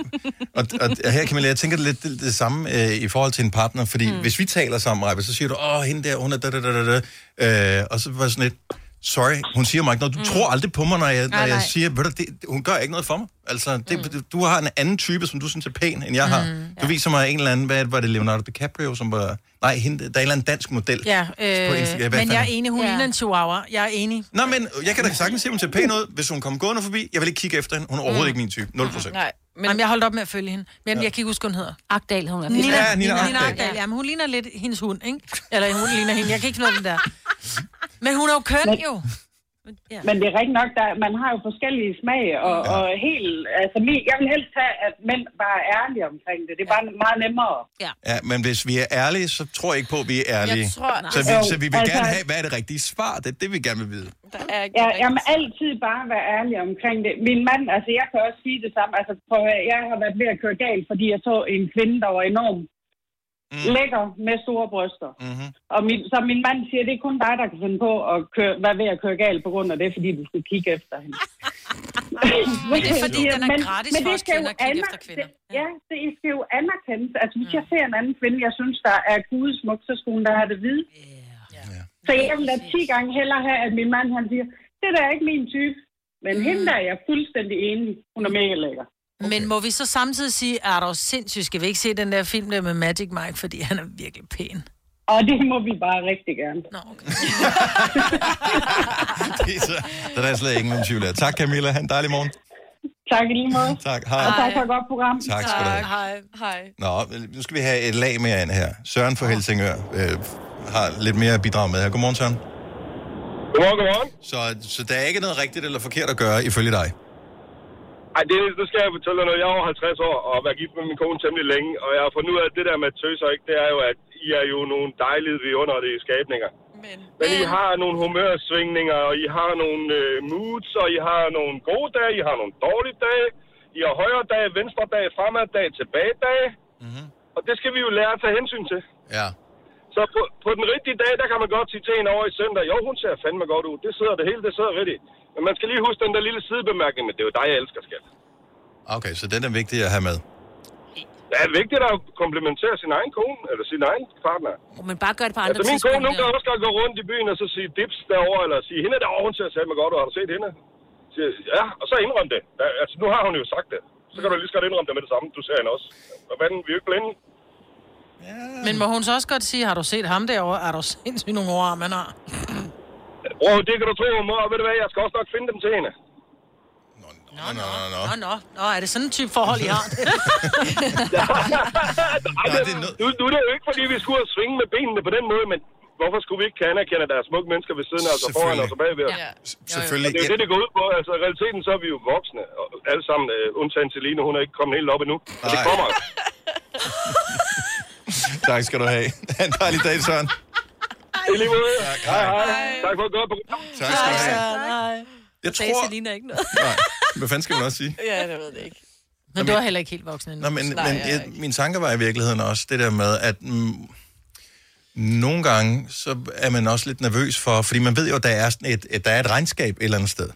A: og, og her, Camilla, jeg tænker lidt det, det samme øh, i forhold til en partner, fordi mm. hvis vi taler sammen, Rebbe, så siger du, åh, hende der, hun er da, da, da, da, da. Øh, og så var jeg sådan lidt, sorry, hun siger mig ikke noget. Du mm. tror aldrig på mig, når jeg, når
B: Nej,
A: jeg
B: nej.
A: siger, ved du, det, hun gør ikke noget for mig. Altså, det, mm. du har en anden type, som du synes er pæn, end jeg har.
D: Mm,
A: Du viser mig en eller anden, hvad var det, Leonardo DiCaprio, som var... Nej, hende, der er en eller anden dansk model.
D: Ja, øh,
A: Instagram.
D: Men jeg er enig, hun ja. ligner en chihuahua. Jeg er enig.
A: Nå, men jeg kan da sagtens sige, at hun ser pæn ud. Hvis hun kommer gående forbi, jeg vil ikke kigge efter hende. Hun er overhovedet ikke min type. 0 procent.
D: Nej, men... Jamen, jeg holdt op med at følge hende. Men ja. jeg kan ikke huske, hvad hun hedder.
C: Agdal, hun er
D: Nina,
A: Ja, Nina
D: Nina, Nina
A: Agdal.
D: Ja, men hun ligner lidt hendes hund, ikke? Eller hun ligner hende. Jeg kan ikke finde den der. Men hun er jo køn, jo.
Q: Ja. Men det er rigtigt nok, der, man har jo forskellige smag, og, ja. og helt, altså, jeg vil helst have, at mænd bare er ærlige omkring det. Det er bare meget nemmere.
D: Ja.
A: Ja, men hvis vi er ærlige, så tror jeg ikke på, at vi er ærlige.
Q: Jeg tror-
A: så, vi, så vi vil
Q: altså-
A: gerne have, hvad er det rigtige svar? Det er det, vi gerne vil vide.
B: Der er ikke
Q: Ja, jeg må altid bare være ærlig omkring det. Min mand, altså jeg kan også sige det samme. Altså, prøv, at høre, jeg har været ved at køre galt, fordi jeg så en kvinde, der var enorm mm. lækker med store bryster.
A: Mm-hmm.
Q: Og min, så min mand siger, det er kun dig, der kan finde på at køre, være ved at køre galt på grund af det, fordi du skal kigge efter hende.
D: Men det er fordi, den er gratis
Q: men
D: for os
Q: skal jo
D: kvinder at kigge efter kvinder.
Q: Det, ja, det skal jo anerkendes. Altså, hvis jeg ser en anden kvinde, jeg synes, der er gudesmuk, så skulle hun da have det hvide. Så jeg vil da 10 gange hellere have, at min mand han siger, det der er ikke min type. Men mm. hende der er jeg fuldstændig enig. Hun er mega lækker.
D: Okay. Men må vi så samtidig sige, er der sindssygt, skal vi ikke se den der film der med Magic Mike, fordi han er virkelig pæn.
Q: Og det må vi bare rigtig gerne.
D: Nå, okay.
A: så, så der er slet ingen tvivl af. Tak, Camilla. Ha' en dejlig morgen.
Q: Tak i lige måde.
A: Tak. Hej.
Q: Og tak for et godt program.
A: Tak skal du have.
B: Hej. Hej.
A: Nå, nu skal vi have et lag mere ind her. Søren fra Helsingør øh, har lidt mere at bidrage med her. Godmorgen, Søren.
R: Godmorgen, godmorgen.
A: Så, så der er ikke noget rigtigt eller forkert at gøre, ifølge dig?
R: Ej, det, nu skal jeg fortælle dig noget. Jeg er over 50 år og har været gift med min kone temmelig længe, og jeg har fundet ud af, at det der med tøser, ikke, det er jo, at I er jo nogle dejlige vidunderlige skabninger. Men, Men I har nogle humørsvingninger, og I har nogle øh, moods, og I har nogle gode dage, I har nogle dårlige dage. I har højre dage, venstre dage, fremad dage, tilbage dage. Mm-hmm. Og det skal vi jo lære at tage hensyn til.
A: Ja.
R: Så på, på den rigtige dag, der kan man godt sige til en over i søndag, jo, hun ser fandme godt ud. Det sidder det hele, det sidder rigtigt. Men man skal lige huske den der lille sidebemærkning, men det er jo dig, jeg elsker, skat.
A: Okay, så den er vigtig at have med.
R: Det er vigtigt at komplimentere sin egen kone, eller sin egen partner.
C: Men bare gør det på andre
R: Altså min kone, nogle gange også kan gå rundt i byen og så sige dips derovre, eller sige, hende derovre, hun ser satme godt ud, har du set hende? Så ja, og så indrøm det. Ja, altså, nu har hun jo sagt det. Så kan du lige så godt indrømme det med det samme, du ser hende også. Og hvad vi er jo ikke blinde.
D: Men må hun så også godt sige, har du set ham derovre? Er du sindssygt nogle ord, man har?
R: Bro, det kan du tro, mor. Ved du hvad, jeg skal også nok finde dem til hende.
A: Nå, nå, nå, nå.
D: Nå, nå. Nå, er det sådan en type forhold, I har?
R: Ej, det, nu, nu er det jo ikke, fordi vi skulle have svinge med benene på den måde, men hvorfor skulle vi ikke kan anerkende, at der er smukke mennesker ved siden af os og foran os og bagved os?
A: Ja. Selvfølgelig.
R: Og det er jo det, det går ud på. Altså, i realiteten så er vi jo voksne, og alle sammen, uh, undtagen Celine, hun er ikke kommet helt op endnu. Og det kommer.
A: Tak skal du have. Ha' en dejlig dag, Søren.
R: I lige måde. Hej, hej. Tak for et godt program.
A: Tak skal du have. Jeg tror...
B: Selina ikke noget.
A: Nej, hvad fanden skal man også sige?
B: ja, det ved jeg ikke.
D: Men du er heller ikke helt voksen endnu.
A: Nå, men,
B: Nej,
A: men
B: jeg
A: jeg, min tanke var i virkeligheden også det der med, at mm, nogle gange, så er man også lidt nervøs for, fordi man ved jo, at der er, sådan et, et, der er et regnskab et eller andet sted.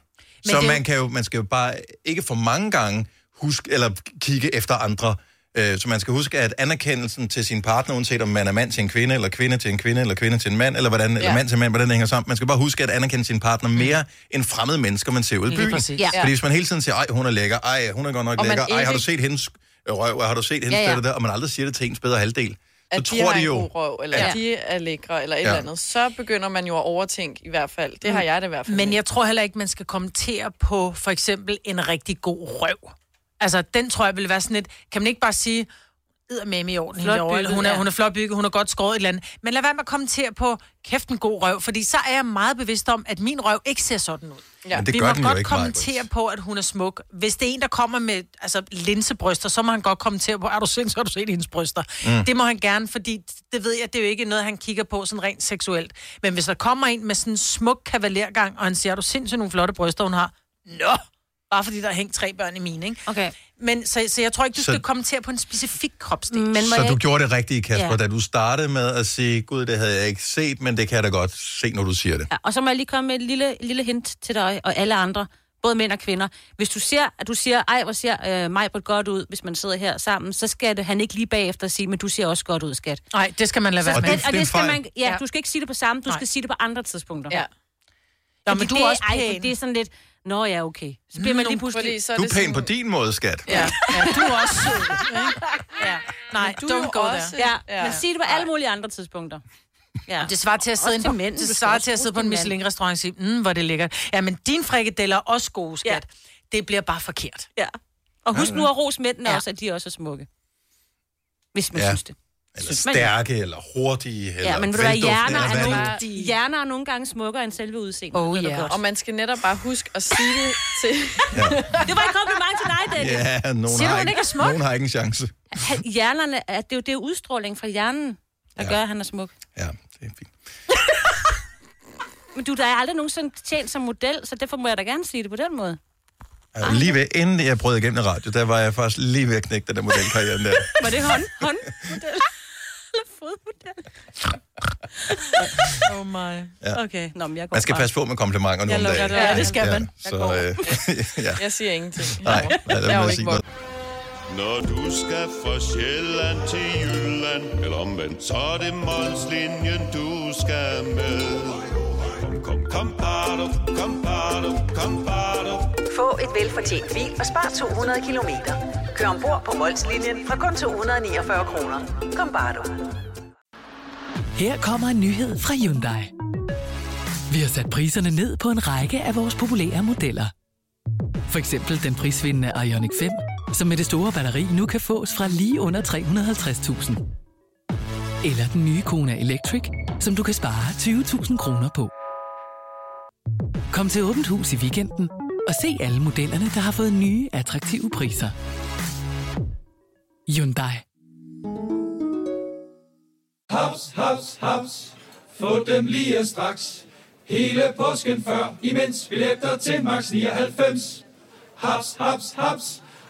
A: så
D: det
A: man, kan jo, man skal jo bare ikke for mange gange huske, eller kigge efter andre. Øh, Så man skal huske, at anerkendelsen til sin partner, uanset om man er mand til en kvinde, eller kvinde til en kvinde, eller kvinde til en mand, eller, hvordan, ja. eller mand til en mand, hvordan det hænger sammen. Man skal bare huske at anerkende sin partner mere end fremmede mennesker, man ser ud i byen.
D: præcis. Ja.
A: Fordi hvis man hele tiden siger, ej, hun er lækker, ej, hun er godt nok
B: Og
A: lækker, ej, har du set hendes røv, har du set hendes
B: Ja,
A: ja, der, og man aldrig siger det til ens bedre halvdel. Så
B: at de
A: tror
B: har
A: de
B: en
A: jo...
B: god røv, eller
A: Ja.
B: at de er lækre, eller et
A: Ja.
B: eller andet, så begynder man jo at overtænke i hvert fald. Det har jeg det i hvert fald.
D: Men jeg tror heller ikke, man skal kommentere på for eksempel en rigtig god røv. Altså, den tror jeg vil være sådan lidt... Kan man ikke bare sige, med i orden,
B: Flot
D: eller
B: bygget,
D: hun er,
B: ja.
D: hun er flot bygget, hun har godt skåret et eller andet. Men lad være med at kommentere på, kæft en god røv, fordi så er jeg meget bevidst om, at min røv ikke ser sådan ud.
A: Ja. Men det
D: Vi
A: gør
D: må
A: den jo
D: godt
A: ikke,
D: kommentere på, at hun er smuk. Hvis det er en, der kommer med altså, linsebryster, så må han godt kommentere på, er du sindssygt, har du set hendes bryster?
A: Mm.
D: Mm. Det må han gerne, fordi det ved jeg, det er jo ikke noget, han kigger på sådan rent seksuelt. Men hvis der kommer en med sådan en smuk kavalergang, og han siger, er du sindssygt nogle flotte bryster, hun har? Nå! Bare fordi der er hængt tre børn i mine, ikke?
C: Okay.
D: Men, så, så jeg tror ikke, du
A: Så-
D: skal kommentere på en specifik kropsdel. Men
A: Så du gjorde det rigtige, Kasper,
C: Ja.
A: da du startede med at sige, gud, det havde jeg ikke set, men det kan jeg da godt se, når du siger det.
C: Ja, og så må jeg lige komme med et lille, lille hint til dig og alle andre, både mænd og kvinder. Hvis du ser, at du siger, ej, hvor ser øh, mig godt ud, hvis man sidder her sammen, så skal det, han ikke lige bagefter sige, men du ser også godt ud, skat.
D: Nej, det skal man lade
C: Så,
D: være
C: og
D: med.
C: det, og det skal man, ja,
D: Ja.
C: du skal ikke sige det på samme, du
D: Nej.
C: skal sige det på andre tidspunkter.
B: Ja.
D: Nå, men du er også
C: ej,
D: pæn.
C: for det er sådan lidt, nå ja, okay. Så bliver man lige pludselig...
B: Fordi så
A: Du er pæn på din måde, skat.
D: Ja, ja du er også sød. ikke? Ja. Nej,
B: Men du er
D: don't go
B: også-
D: there.
C: Ja, ja, men sig det på alle mulige andre tidspunkter. Ja.
D: Det svarer til at sidde,
C: Også
D: på,
C: til mænd. Du
D: det
C: skal
D: svarer
C: også
D: til at
C: bruge
D: sidde på en
C: mand.
D: Michelin-restaurant og sige, mm, hvor er det lækkert. Ja, men din frikadeller er også gode, skat. Ja. Det bliver bare forkert.
C: Ja. Og husk
D: Ja,
C: nu at rose mændene
D: Ja.
C: også, at de også er smukke. Hvis man
A: Ja.
C: synes det.
A: Eller
C: Synes man-
A: stærke, eller hurtige, eller
C: Ja, men ved du hvad, hjerner er,
A: hvad
C: nogle,
A: er.
C: hjerner er nogle gange smukkere end selve udseendet.
D: Oh,
C: du
D: ja.
C: godt.
B: Og man skal netop bare huske at sige det til...
C: Det var en kompliment til dig, Dennis.
A: Ja, nogen
C: Siger du,
A: har,
C: hun
A: ikke,
C: ikke er smuk?
A: nogen har ikke en chance.
C: Han- Hjernerne, er, det, er jo, det er udstråling fra hjernen, der ja. gør, at han er smuk.
A: Ja, det er fint.
C: Men du, der er aldrig nogensinde tjent som model, så derfor må jeg da gerne sige det på den måde.
A: Jeg var lige ved, inden jeg brød igennem radio, der var jeg faktisk lige ved at knække den der modelkarriere der.
C: Var det hånd? hånd? Fodmodel?
D: Oh my.
A: Ja.
C: Okay, Nå, men jeg går
A: Man skal
C: bare.
A: passe på med komplimenter
C: Jeg
A: nogle
C: lukker
A: dage.
C: det. Ja, det skal man.
A: Ja, så, øh, ja.
B: Jeg siger ingenting.
A: Nej, lad
B: Jeg er jo ikke
A: sige noget.
L: Når du skal fra Sjælland til Jylland Eller omvendt, så er det Molslinjen, du skal med Kom, kom, kom, bado, kom, bado.
M: Få et velfortjent bil og spar 200 kilometer. Kør ombord på Molslinjen fra kun 249 kroner. Kom bare du.
N: Her kommer en nyhed fra Hyundai. Vi har sat priserne ned på en række af vores populære modeller. For eksempel den prisvindende Ioniq 5, som med det store batteri nu kan fås fra lige under 350.000. Eller den nye Kona Electric, som du kan spare 20.000 kroner på. Kom til Åbent Hus i weekenden og se alle modellerne, der har fået nye, attraktive priser. Hyundai.
F: Haps, haps, haps. Få dem lige straks. Hele påsken før, imens billetter til max 99. Haps, haps, haps.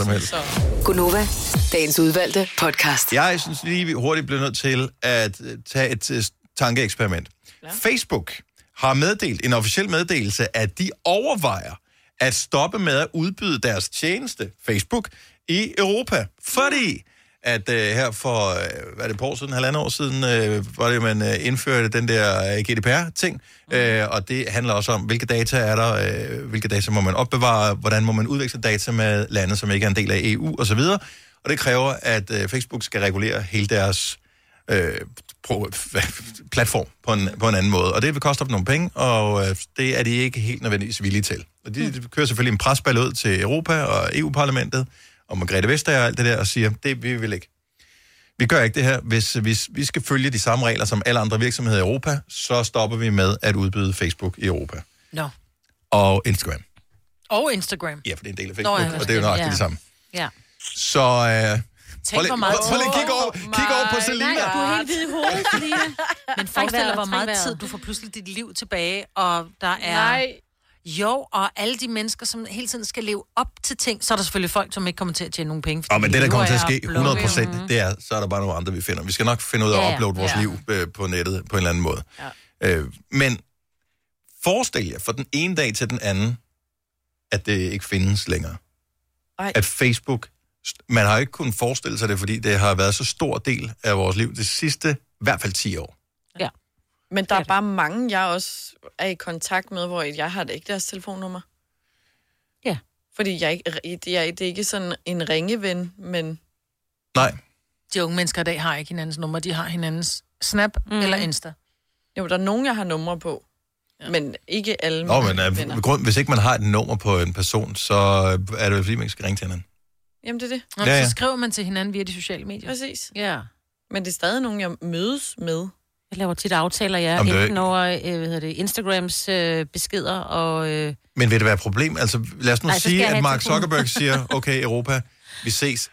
A: Som helst.
P: Gunova, dagens udvalgte podcast.
A: Jeg synes lige, vi hurtigt bliver nødt til at øh, tage et øh, tankeeksperiment. Ja. Facebook har meddelt en officiel meddelelse, at de overvejer at stoppe med at udbyde deres tjeneste, Facebook, i Europa. Fordi at øh, her for, øh, hvad er det, på år siden, halvandet år siden, øh, var det, man øh, indførte den der øh, GDPR-ting, øh, og det handler også om, hvilke data er der, øh, hvilke data må man opbevare, hvordan må man udveksle data med lande, som ikke er en del af EU osv., og det kræver, at øh, Facebook skal regulere hele deres øh, platform på en, på en anden måde. Og det vil koste op nogle penge, og øh, det er de ikke helt nødvendigvis villige til. Og de, de kører selvfølgelig en presball ud til Europa og EU-parlamentet, og Margrethe Vestager og alt det der, og siger, det vi vil ikke. Vi gør ikke det her. Hvis, hvis vi skal følge de samme regler som alle andre virksomheder i Europa, så stopper vi med at udbyde Facebook i Europa.
D: Nå.
A: Og Instagram.
D: Og Instagram.
A: Ja, for det er en del af
D: Nå,
A: Facebook,
D: ja,
A: og det er jo nøjagtigt
D: ja.
A: det samme.
C: Ja.
A: Så øh, prøv lige,
D: hvor meget
A: prøv, lige at kigge over, kigge over på Selina.
C: Nej, du er helt hvid i hovedet, Selina.
D: Men forestil dig, hvor meget tid du får pludselig dit liv tilbage, og der er...
B: Nej.
D: Jo, og alle de mennesker, som hele tiden skal leve op til ting, så er der selvfølgelig folk, som ikke kommer til at tjene nogen penge.
A: Og men
D: de
A: det, der kommer til at ske
D: blogge.
A: 100 procent, det er, så er der bare nogle andre, vi finder. Vi skal nok finde ud af at
D: Ja, ja.
A: uploade vores
D: Ja.
A: liv øh, på nettet på en eller anden måde. Ja. Øh, men forestil jer fra den ene dag til den anden, at det ikke findes længere.
B: Ej.
A: At Facebook man har ikke kunnet forestille sig det, fordi det har været så stor del af vores liv de sidste, i hvert fald 10 år.
B: Men der er bare mange, jeg også er i kontakt med, hvor jeg har da ikke deres telefonnummer.
C: Ja.
B: Fordi jeg ikke, det, er, det er ikke sådan en ringeven, men...
A: Nej.
D: De unge mennesker i dag har ikke hinandens nummer, de har hinandens Snap mm. eller Insta.
B: Jo, der er nogen, jeg har numre på. Ja. Men ikke alle
A: Nå, men uh, grund, hvis ikke man har et nummer på en person, så er det jo fordi, man ikke skal ringe til hinanden.
B: Jamen, det er det.
D: Nå,
A: Ja,
D: ja,
A: ja.
D: Så skriver man til hinanden via de sociale medier.
B: Præcis.
C: Ja.
B: Men det er stadig nogen, jeg mødes med.
C: Jeg laver tit aftaler, ja.
A: Jamen, det
C: Enten over øh, hvad hedder det, Instagrams øh, beskeder og... Øh,
A: Men vil det være et problem? Altså, lad os nu
C: Nej,
A: sige, at Mark. Zuckerberg siger, okay, Europa, vi ses,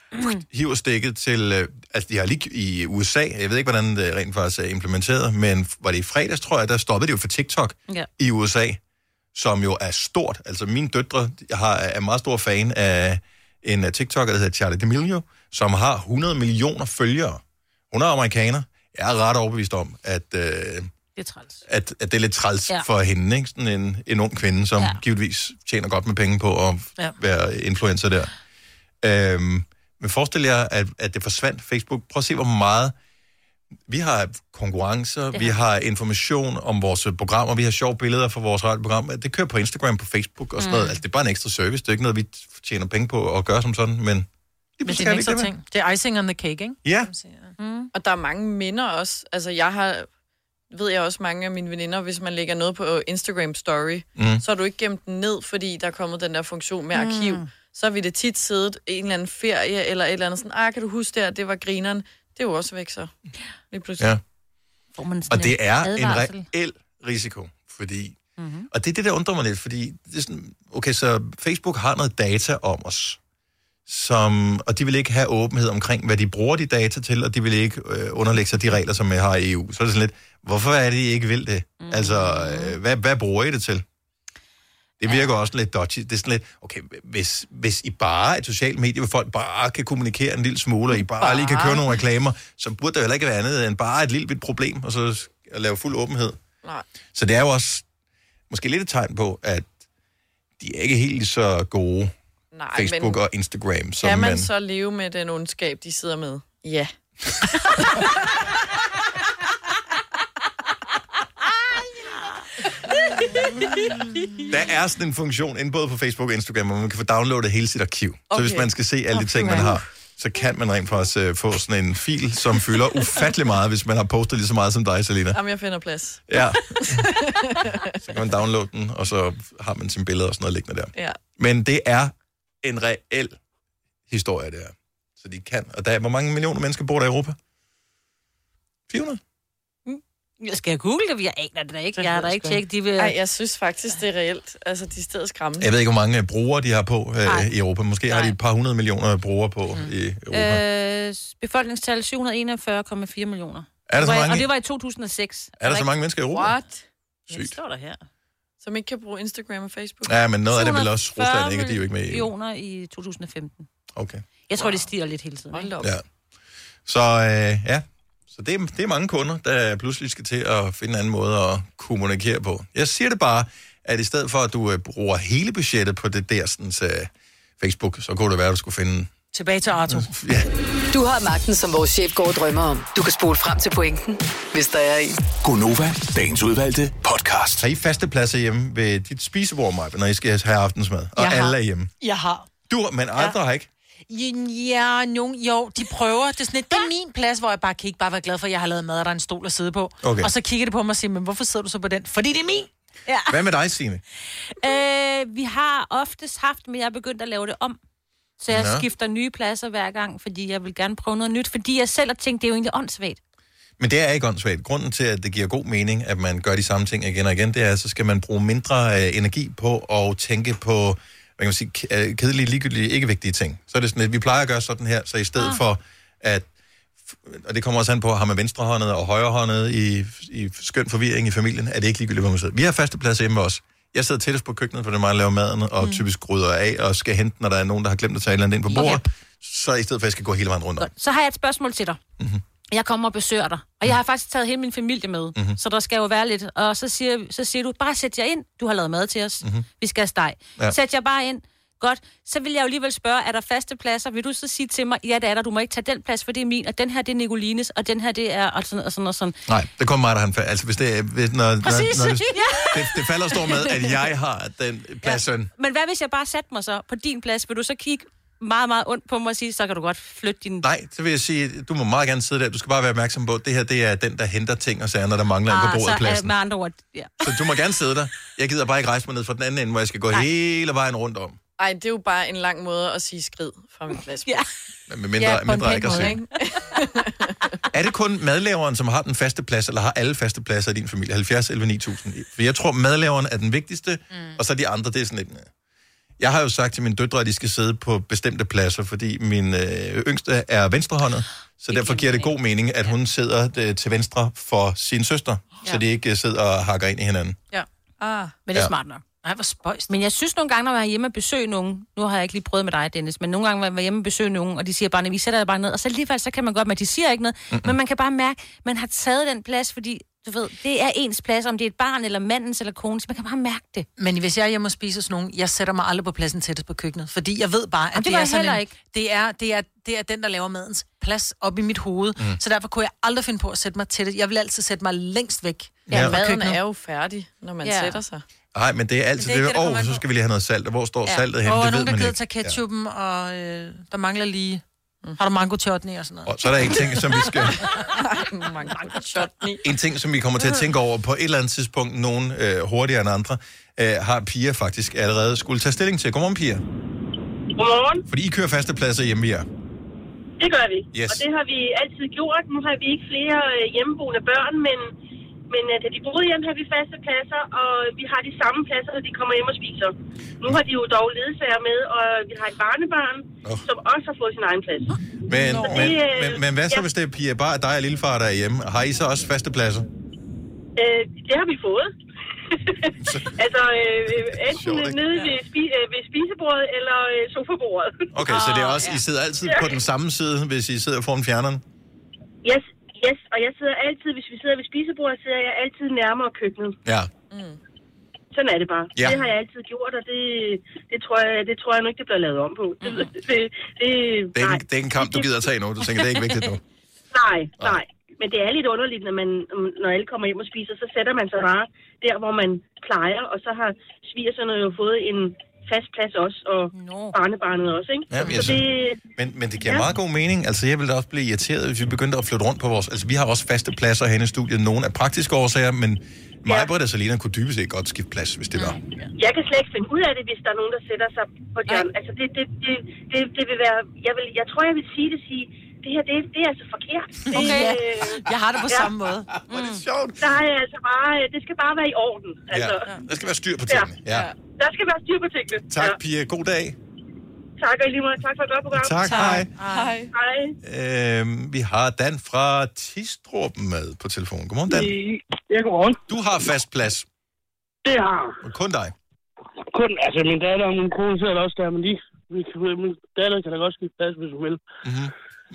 A: hiver stikket til... Øh, altså, de har lige i USA, jeg ved ikke, hvordan det rent faktisk er implementeret, men var det i fredags, tror jeg, der stoppede det jo for TikTok
C: ja.
A: i USA, som jo er stort. Altså, mine døtre jeg har, er meget stor fan af en uh, TikToker, der hedder Charlie D'Amelio, som har 100 millioner følgere. Hun er amerikaner. Jeg er ret overbevist om, at... Øh,
C: det er træls.
A: at, at det er lidt træls
C: Ja.
A: for hende, ikke? Sådan en, en ung kvinde, som
C: Ja.
A: givetvis tjener godt med penge på at
D: Ja.
A: være influencer der. Øhm, men forestil jer, at, at det forsvandt Facebook. Prøv at se, hvor meget... Vi har konkurrencer,
C: Det
A: vi har information om vores programmer, vi har sjove billeder fra vores radioprogram. Det kører på Instagram, på Facebook og sådan
D: Mm.
A: noget. Altså, det er bare en ekstra service. Det er ikke noget, vi tjener penge på at gøre som sådan, men...
D: Men det er
A: er
D: en
A: det ikke
D: ekstra
A: det,
D: ting. Det er icing on the cake, ikke?
A: Ja.
B: Mm. Og der er mange minder også. Altså, jeg har, ved jeg også mange af mine veninder, hvis man lægger noget på Instagram Story,
A: Mm.
B: så har du ikke gemt den ned, fordi der er kommet den der funktion med arkiv.
C: Mm.
B: Så har vi det tit siddet i en eller anden ferie, eller et eller andet sådan, ah, kan du huske det her, det var grineren. Det er jo også væk så. Lige pludselig.
A: Ja.
C: Får man
A: Og det er en reel risiko, fordi...
C: Mhm.
A: Mm-hmm. Og det er det, der undrer mig lidt, fordi det er sådan, okay, så Facebook har noget data om os, som, og de vil ikke have åbenhed omkring, hvad de bruger de data til, og de vil ikke øh, underlægge sig de regler, som jeg har i EU. Så er det sådan lidt, hvorfor er det, I ikke vil det? Mm. Altså, øh, hvad, hvad bruger I det til? Det virker ja. også lidt dodgy. Det er sådan lidt, okay, hvis, hvis I bare er et socialt medie, hvor folk bare kan kommunikere en lille smule, og I bare, bare lige kan køre nogle reklamer, så burde der heller ikke være andet end bare et lille bit problem, og så at lave fuld åbenhed.
B: Nej.
A: Så det er jo også måske lidt et tegn på, at de er ikke helt så gode,
B: Nej,
A: Facebook
B: men
A: og Instagram, som
B: kan man
A: man...
B: så leve med den ondskab, de sidder med? Ja.
A: Der er sådan en funktion inde både på Facebook og Instagram, hvor man kan få downloadet hele sit arkiv. Okay. Så hvis man skal se alle de ting, man har, så kan man rent faktisk uh, få sådan en fil, som fylder ufattelig meget, hvis man har postet lige så meget som dig, Selina.
B: Jamen, jeg finder plads.
A: Ja. Så kan man downloade den, og så har man sine billeder og sådan noget liggende der.
B: Ja.
A: Men det er en reel historie, det her. Så de kan. Og der er, hvor mange millioner mennesker bor der i Europa? 400?
C: Jeg skal jeg google det? Jeg aner det da ikke. Jeg har da ikke tjekket. De vil...
B: Ej, jeg synes faktisk, det er reelt. Altså, de er stedet skræmmende.
A: Jeg ved ikke, hvor mange brugere de har på øh, i Europa. Måske har de et par hundrede millioner brugere på mm. i Europa.
C: Øh, befolkningstal 741,4 millioner.
A: Er der så mange?
C: Og det var i 2006.
A: Er der så mange mennesker i Europa?
B: What?
C: Ja, det står der her.
B: Som ikke kan bruge Instagram og Facebook?
A: Ja, men noget af det er vel også
C: 240
A: Rusland, ikke? Og de er jo ikke med i EU.
C: millioner i 2015.
A: Okay.
C: Jeg tror, wow. det stiger lidt hele tiden. Ikke?
A: Ja. Så øh, ja, så det, er- det er mange kunder, der pludselig skal til at finde en anden måde at kommunikere på. Jeg siger det bare, at i stedet for, at du øh, bruger hele budgettet på det der sådan, øh, Facebook, så kunne det være, at du skulle finde...
D: Tilbage til Arto.
A: Ja.
P: Du har magten, som vores chef går og drømmer om. Du kan spole frem til pointen, hvis der er en.
A: Gonova, dagens udvalgte podcast. Har I faste pladser hjemme ved dit spisebord, Maja, når I skal have aftensmad? Og
D: Jeg har.
A: alle er hjemme.
D: Jeg har.
A: Du, men andre ja. har ikke.
D: Ja, nogen, jo, de prøver. Det er sådan lidt, det er min plads, hvor jeg bare kan ikke bare være glad for, at jeg har lavet mad, og der er en stol at sidde på.
A: Okay.
D: Og så kigger de på mig og siger, men hvorfor sidder du så på den? Fordi det er min. Ja.
A: Hvad med dig, Signe?
C: Øh, vi har oftest haft, men jeg er begyndt at lave det om. Så jeg
A: Nå.
C: skifter nye pladser hver gang, fordi jeg vil gerne prøve noget nyt. Fordi jeg selv har tænkt, det er jo egentlig åndssvagt.
A: Men det er ikke åndssvagt. Grunden til, at det giver god mening, at man gør de samme ting igen og igen, det er, at så skal man bruge mindre øh, energi på at tænke på, hvad kan man sige, øh, kedelige, ligegyldige, ikke vigtige ting. Så er det sådan, at vi plejer at gøre sådan her, så i stedet ah. for at og det kommer også an på, har man venstrehåndet og højrehåndet i, i skøn forvirring i familien, er det ikke ligegyldigt, hvor man sidder. Vi har faste pladser hjemme også. Jeg sidder tættest på køkkenet, for det er mig, der laver maden, og mm. typisk rydder af, og skal hente, når der er nogen, der har glemt at tage et eller andet ind på bordet. Okay. Så i stedet for, at jeg skal gå hele vejen rundt om.
C: Så har jeg et spørgsmål til dig. Mm-hmm. Jeg kommer og besøger dig, og jeg har faktisk taget hele min familie med,
A: Mhm.
C: mm-hmm. så der skal jo være lidt. Og så siger, så siger du, bare sæt jer ind, du har lavet mad til os,
A: Mhm.
C: mm-hmm. vi skal have steg.
A: Ja.
C: Sæt jer bare ind, Godt, så vil jeg jo alligevel spørge, er der faste pladser? Vil du så sige til mig, ja, det er der, du må ikke tage den plads, for det er min, og den her, det er Nicolines, og den her, det er, og sådan og sådan og sådan.
A: Nej, det kommer mig, der fa- Altså, hvis det, er- hvis, når, når,
C: Præcis,
A: når det,
C: ja.
A: det, det falder står med, at jeg har den plads søn.
C: Men hvad hvis jeg bare satte mig så på din plads? Vil du så kigge meget, meget ondt på mig og sige, så kan du godt flytte din...
A: Nej, så vil jeg sige, du må meget gerne sidde der. Du skal bare være opmærksom på, at det her det er den, der henter ting og sager, når der mangler en på bordet af
C: så, øh,
A: pladsen.
C: med andre ord, ja.
A: Så du må gerne sidde der. Jeg gider bare ikke rejse mig ned fra den anden ende, hvor jeg skal gå
B: Nej.
A: hele vejen rundt om.
B: Ej, det er jo bare en lang måde at sige skrid fra min plads.
C: Ja.
A: Men med mindre, ja, mindre aggressivt. Er det kun madlaveren, som har den faste plads, eller har alle faste pladser i din familie? 70 11 9000. For jeg tror, madlaveren er den vigtigste, mm. og så de andre, det er sådan lidt... øh. Jeg har jo sagt til mine døtre, at de skal sidde på bestemte pladser, fordi min øh, yngste er venstrehåndet, så derfor giver det god mening, at hun sidder øh, til venstre for sin søster, ja. så de ikke sidder og hakker ind i hinanden.
D: Ja.
B: Ah.
C: Men det er
A: Ja.
C: smart nok.
D: Nej, hvor spøjst.
C: Men jeg synes nogle gange, når jeg er hjemme og besøger nogen, nu har jeg ikke lige prøvet med dig, Dennis, men nogle gange, når jeg er hjemme og besøger nogen, og de siger bare, at vi sætter dig bare ned, og så alligevel, så kan man godt, men de siger ikke noget, mm-hmm. men man kan bare mærke, man har taget den plads, fordi du ved, det er ens plads, om det er et barn, eller mandens, eller konens, man kan bare mærke det.
D: Men hvis jeg er hjemme og spiser hos nogen, jeg sætter mig aldrig på pladsen tættest på køkkenet, fordi jeg ved bare, at
C: Jamen, det
D: det, er sådan en,
C: ikke.
D: Det er, det, er, det er den, der laver madens plads op i mit hoved.
A: Mm.
D: Så derfor kunne jeg aldrig finde på at sætte mig tæt. Jeg vil altid sætte mig længst væk.
A: Ja,
B: maden
D: køkkenet.
B: er jo færdig, når man
D: ja.
B: sætter sig.
A: Nej, men det er altid
D: Men det der
A: åh,
D: an
A: så skal vi lige have noget salt, og hvor står saltet henne,
D: Og
A: det ved
D: nogen, der
A: man
D: gider tage ketchupen, ja. og øh, der mangler lige... Har du mango chutney og sådan noget?
A: Og så er der en ting, som vi skal...
B: Mango chutney.
A: En ting, som vi kommer til at tænke over på et eller andet tidspunkt, nogen øh, hurtigere end andre, øh, har Pia faktisk allerede skulle tage stilling til. Godmorgen, Pia.
S: Godmorgen.
A: Fordi I kører faste pladser hjemme ved jer.
S: Det gør vi.
A: Yes.
S: Og det har vi altid gjort. Nu har vi ikke flere øh, hjemmeboende børn, men, men øh, da de boede hjemme, har vi faste pladser, og vi har de samme pladser, når de kommer hjem og spiser. Nu har de jo dog ledsager med, og vi har et barnebarn, oh. som også har fået sin egen plads.
A: Men,
S: Så
A: men,
S: det, øh,
A: men, men hvad så,
S: ja.
A: hvis det er Pia, bare dig og lillefar, der er hjemme? Har I så også faste pladser?
S: Øh, det har vi fået. altså, øh, enten
A: Sjovt, ikke?
S: nede ved, spi- øh, ved spisebordet eller øh, sofabordet.
A: Okay, så det er også, I sidder altid
S: Ja.
A: på den samme side, hvis I sidder foran fjerneren?
S: Yes, yes, og jeg sidder altid, hvis vi sidder ved spisebordet, sidder jeg altid nærmere køkkenet.
A: Ja.
S: Sådan er det bare.
A: Ja.
S: Det har jeg altid gjort, og det, det, tror, jeg, det tror jeg nu ikke, det bliver lavet om på. Det, det, det, det,
A: Det er, ikke, det er ikke en kamp, du gider at tage nu. Du tænker, det er ikke vigtigt nu.
S: nej, nej. Men det er lidt underligt, når, man, når alle kommer hjem og spiser, så sætter man sig bare der, hvor man plejer, og så har svigerserne jo fået en fast plads også, og no. barnebarnet også, ikke?
A: Ja, men jeg
S: så det,
A: Men, men det giver
S: Ja.
A: meget god mening. Altså, jeg ville da også blive irriteret, hvis vi begyndte at flytte rundt på vores... Altså, vi har også faste pladser herinde i studiet. Nogle af praktiske årsager, men mig, Britt og Salina kunne dybest set godt skifte plads, hvis det var.
S: jeg kan slet ikke finde ud af det, hvis der er nogen, der sætter sig på John. Altså, det, det, det, det, det vil være... Jeg, vil, jeg tror, jeg vil sige det, sige, det her, det, det er altså forkert. Det,
D: Okay.
S: øh,
D: Jeg har det på samme måde.
S: Mm. Det er sjovt. Der er altså bare, det skal bare være i orden. Altså,
A: Ja. Der skal være styr på tingene. Ja.
S: Der skal være styr på tingene.
A: Tak, Pia. God dag.
S: Tak, og lige måde. Tak for et godt program.
A: Tak, hej.
S: Hej. Hej.
A: Øhm, vi har Dan fra Tistrup med på telefon. Godmorgen, Dan.
T: Ja, godmorgen.
A: Du har fast plads.
T: Det har
A: Og kun dig.
T: kun, altså min datter og min kone sidder også der, men de, vi kan- min datter kan da godt skifte plads, hvis hun vil.
A: Mm-hmm.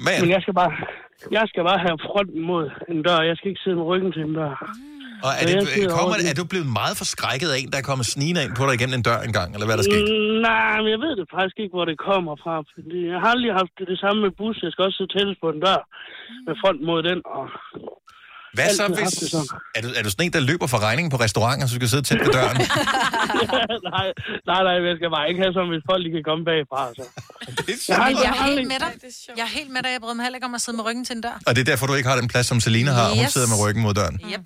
A: Men,
T: Men jeg skal bare, jeg skal bare have fronten mod en dør. Jeg skal ikke sidde med ryggen til en dør.
A: og er, det, kommer, er du blevet meget forskrækket af en, der er kommet snigende ind på dig igennem en dør engang, eller hvad er der sket?
T: Mm, nej, men jeg ved det faktisk ikke, hvor det kommer fra. Jeg har aldrig haft det, det samme med bus. Jeg skal også sidde tættest på en dør med front mod den. Og
A: Hvad så, hvis...
T: det.
A: Er du, er du sådan en, der løber fra regningen på restauranter, så du skal sidde tæt ved døren?
T: nej, nej, nej, jeg skal bare ikke have sådan, hvis folk de kan komme bagfra. Så.
A: Jeg
T: har
D: Men jeg er
T: aldrig-
D: helt med dig. Jeg er helt med dig. Jeg bryder mig heller ikke om at sidde med ryggen til en dør.
A: Og det er derfor, du ikke har den plads, som Selina har. Hun
D: Yes.
A: sidder med ryggen mod døren.
D: Yep.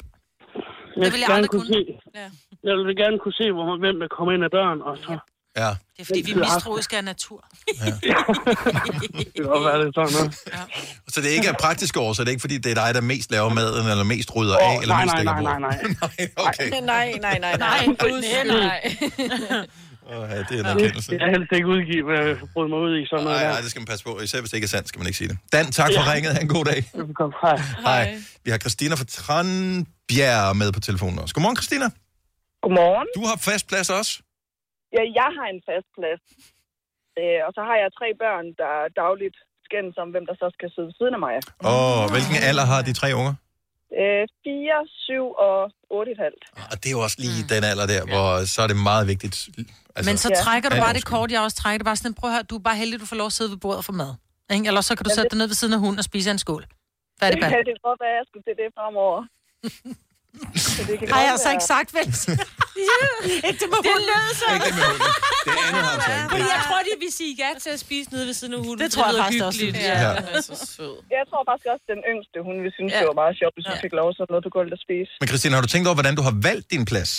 T: Jeg
D: vil
T: vil
D: jeg
T: gerne
D: aldrig
T: kunne se, jeg vil gerne kunne se, hvor, hvem der kommer ind ad døren, og så...
A: Ja.
D: Det er fordi, vi er mistroiske af natur.
T: Det kan godt være, det er sådan noget.
A: Så det ikke er praktiske år, så det er ikke fordi, det er dig, der mest laver maden, eller mest rydder
T: Åh,
A: af, eller
T: nej,
A: mest
T: nej,
A: lægger
T: nej,
A: på.
T: nej, nej.
A: okay.
B: Nej, nej, nej, nej. Guds skyld, nej.
A: Åh, ja, det er en erkendelse.
T: jeg helst ikke udgive, hvad jeg bryder mig ud i sådan noget
A: Nej, nej, det skal man passe på. Især hvis det ikke er sandt, skal man ikke sige det. Dan, tak for
T: Ja.
A: ringet. Ha' en god dag.
T: Velkommen. Hej.
A: Hej. Vi har Christina fra Tranbjerg med på telefonen også. Godmorgen, Christina.
U: Godmorgen.
A: Du har fast plads også.
U: Ja, jeg har en fast plads. Øh, og så har jeg tre børn, der dagligt skændes om, hvem der så skal sidde ved siden af mig.
A: Og hvilken alder har de tre unger?
U: Øh, 4, 7 og 8,5.
A: Og det er jo også lige den alder der, hvor så er det meget vigtigt Altså,
D: Men så
A: Ja.
D: trækker du
A: Alt
D: bare
A: er
D: det kort, jeg også trækker. Det er bare sådan, prøv at høre, du er bare heldig, at du får lov at sidde ved bordet og få mad. Ikke? Eller så kan du sætte dig ned ved siden af hunden og spise af en skål. Færdig band.
U: Det kan godt være, at jeg skulle til det fremover.
D: Har jeg så
U: være-
D: ikke sagt, vel?
C: det må det lød så.
A: Ikke det med hunden. Det andet har han sagt.
C: Fordi jeg tror, de vil sige ja til at spise nede ved siden af hunden.
D: Det tror jeg faktisk også.
C: hyggeligt.
A: Ja.
B: Den er så sød.
U: Jeg tror faktisk også, den yngste, hun vil synes, ja. det var meget sjovt, hvis hun fik lov sådan noget på gulvet at spise.
A: Men Christine, har du tænkt over, hvordan du har valgt din plads?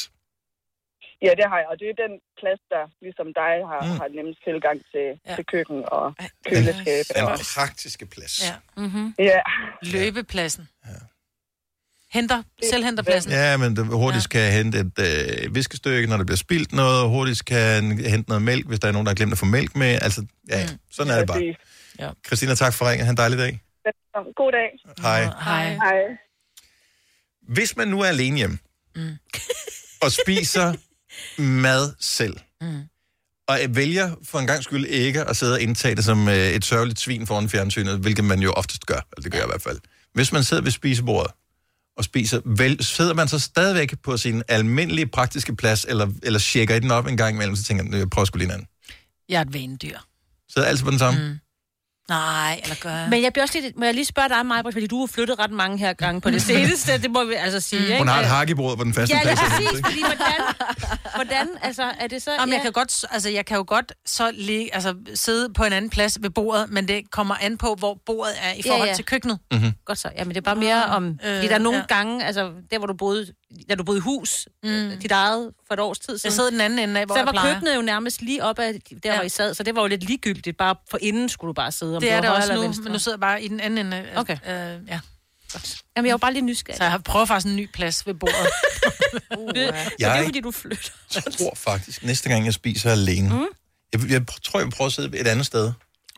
U: Ja, det har jeg, og det er den plads, der ligesom dig har,
A: Mm.
U: har nemmest tilgang til, ja. til køkken og køleskab.
A: Den
U: og-
A: praktiske plads.
D: Ja. Mm-hmm.
U: Ja.
D: Løbepladsen. Henter, selvhenterpladsen.
A: Ja, men det hurtigt kan hente et øh, viskestykke, når der bliver spildt noget. Hurtigt kan hente noget mælk, hvis der er nogen, der har glemt at få mælk med. Altså, ja, mm. sådan er det bare.
D: Ja.
A: Christina, tak for ringen. Ha' en dejlig dag.
U: God dag.
A: Hej.
U: Hej. Hej.
A: Hvis man nu er alene hjemme, mm. og spiser mad selv,
D: Mm.
A: og vælger for en gang skyld ikke at sidde og indtage det som øh, et sørgeligt svin foran fjernsynet, hvilket man jo oftest gør, eller det gør jeg i hvert fald. Hvis man sidder ved spisebordet og spiser, vel, sidder man så stadigvæk på sin almindelige praktiske plads, eller, eller tjekker I den op en gang imellem, så tænker man, jeg prøver sgu lige en anden.
D: Jeg er et vanedyr.
A: Sidder altid på den samme? Mm.
D: Nej, eller gør jeg?
C: Men jeg bliver også lidt, må jeg lige spørge dig, Maja, fordi du har flyttet ret mange her gange på det seneste, det må vi altså sige, ikke?
A: Hun har et hakkebrød på den faste
C: Ja,
A: plads. eller
C: præcis, fordi hvordan, hvordan, altså, er det så...
D: Jamen,
C: ja.
D: jeg kan godt, altså, jeg kan jo godt så lige, altså, sidde på en anden plads ved bordet, men det kommer an på, hvor bordet er i
C: Ja,
D: forhold
C: ja.
D: til køkkenet.
A: Mm-hmm.
C: Godt så. Jamen, det er bare mere om... Øh, fordi der er nogle
D: ja.
C: ja. gange, altså, der hvor du boede, da du boede i hus, mm. dit eget for et års tid siden.
D: Jeg sidder den anden ende af, hvor
C: så
D: jeg
C: var
D: plejer.
C: køkkenet jo nærmest lige op af der, ja. hvor I sad, så det var jo lidt ligegyldigt. Bare for inden skulle du bare sidde, om
D: Det er det også nu,
C: venstre.
D: men nu sidder jeg bare i den anden ende. af-
C: Okay.
D: Øh, ja.
C: Jamen, jeg var bare lige nysgerrig.
D: Så jeg har prøvet faktisk en ny plads ved bordet.
C: uh, det, så det er
A: Jeg-
C: fordi du flytter.
A: Jeg tror faktisk, næste gang jeg spiser alene, mm. jeg, jeg tror, jeg vil prøve at sidde et andet sted.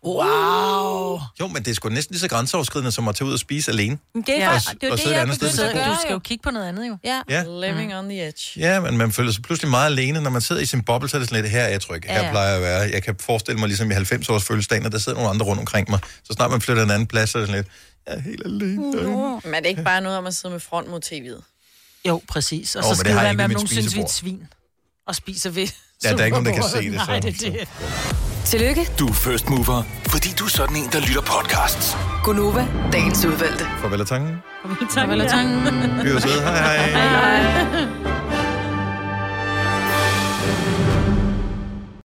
D: Wow.
A: Jo, men det er sgu næsten lige så grænseoverskridende, som at tage ud og spise alene.
C: Men det er
D: Ja.
A: Og-
C: det er
A: og
C: jo
A: sidde
C: det,
A: et
C: jeg
A: andet sted,
C: begyndte at
A: hvis
C: gøre.
D: Du skal jo kigge på noget andet, jo.
C: Ja.
A: Ja.
B: Living on the edge.
A: Ja, men man føler sig pludselig meget alene, når man sidder i sin boble, så er det sådan lidt, her er jeg tryg, her
B: Ja, ja.
A: plejer jeg at være. Jeg kan forestille mig, ligesom i 90-års fødselsdagen, at der sidder nogle andre rundt omkring mig. Så snart man flytter en anden plads, så er det sådan lidt, jeg er helt alene. derinde.
B: Men er det ikke bare noget om at sidde med front mod tv'et?
D: Jo, præcis. Og så
A: men
D: skal
A: det
D: det
A: har jeg
D: være
A: ikke
D: med,
A: ved
D: om
A: mit
D: nogen synes, vi er et svin. Og spiser ved
A: Ja, der er ikke nogen, der kan se det, så-
D: Nej, det er det.
P: Tillykke,
E: Du er first mover, fordi du er sådan en, der lytter podcasts.
P: Gunova, dagens udvalgte.
A: Farvel og tanken.
D: Farvel og tanken.
A: Vi er jo søde. Hej hej.
P: Hej.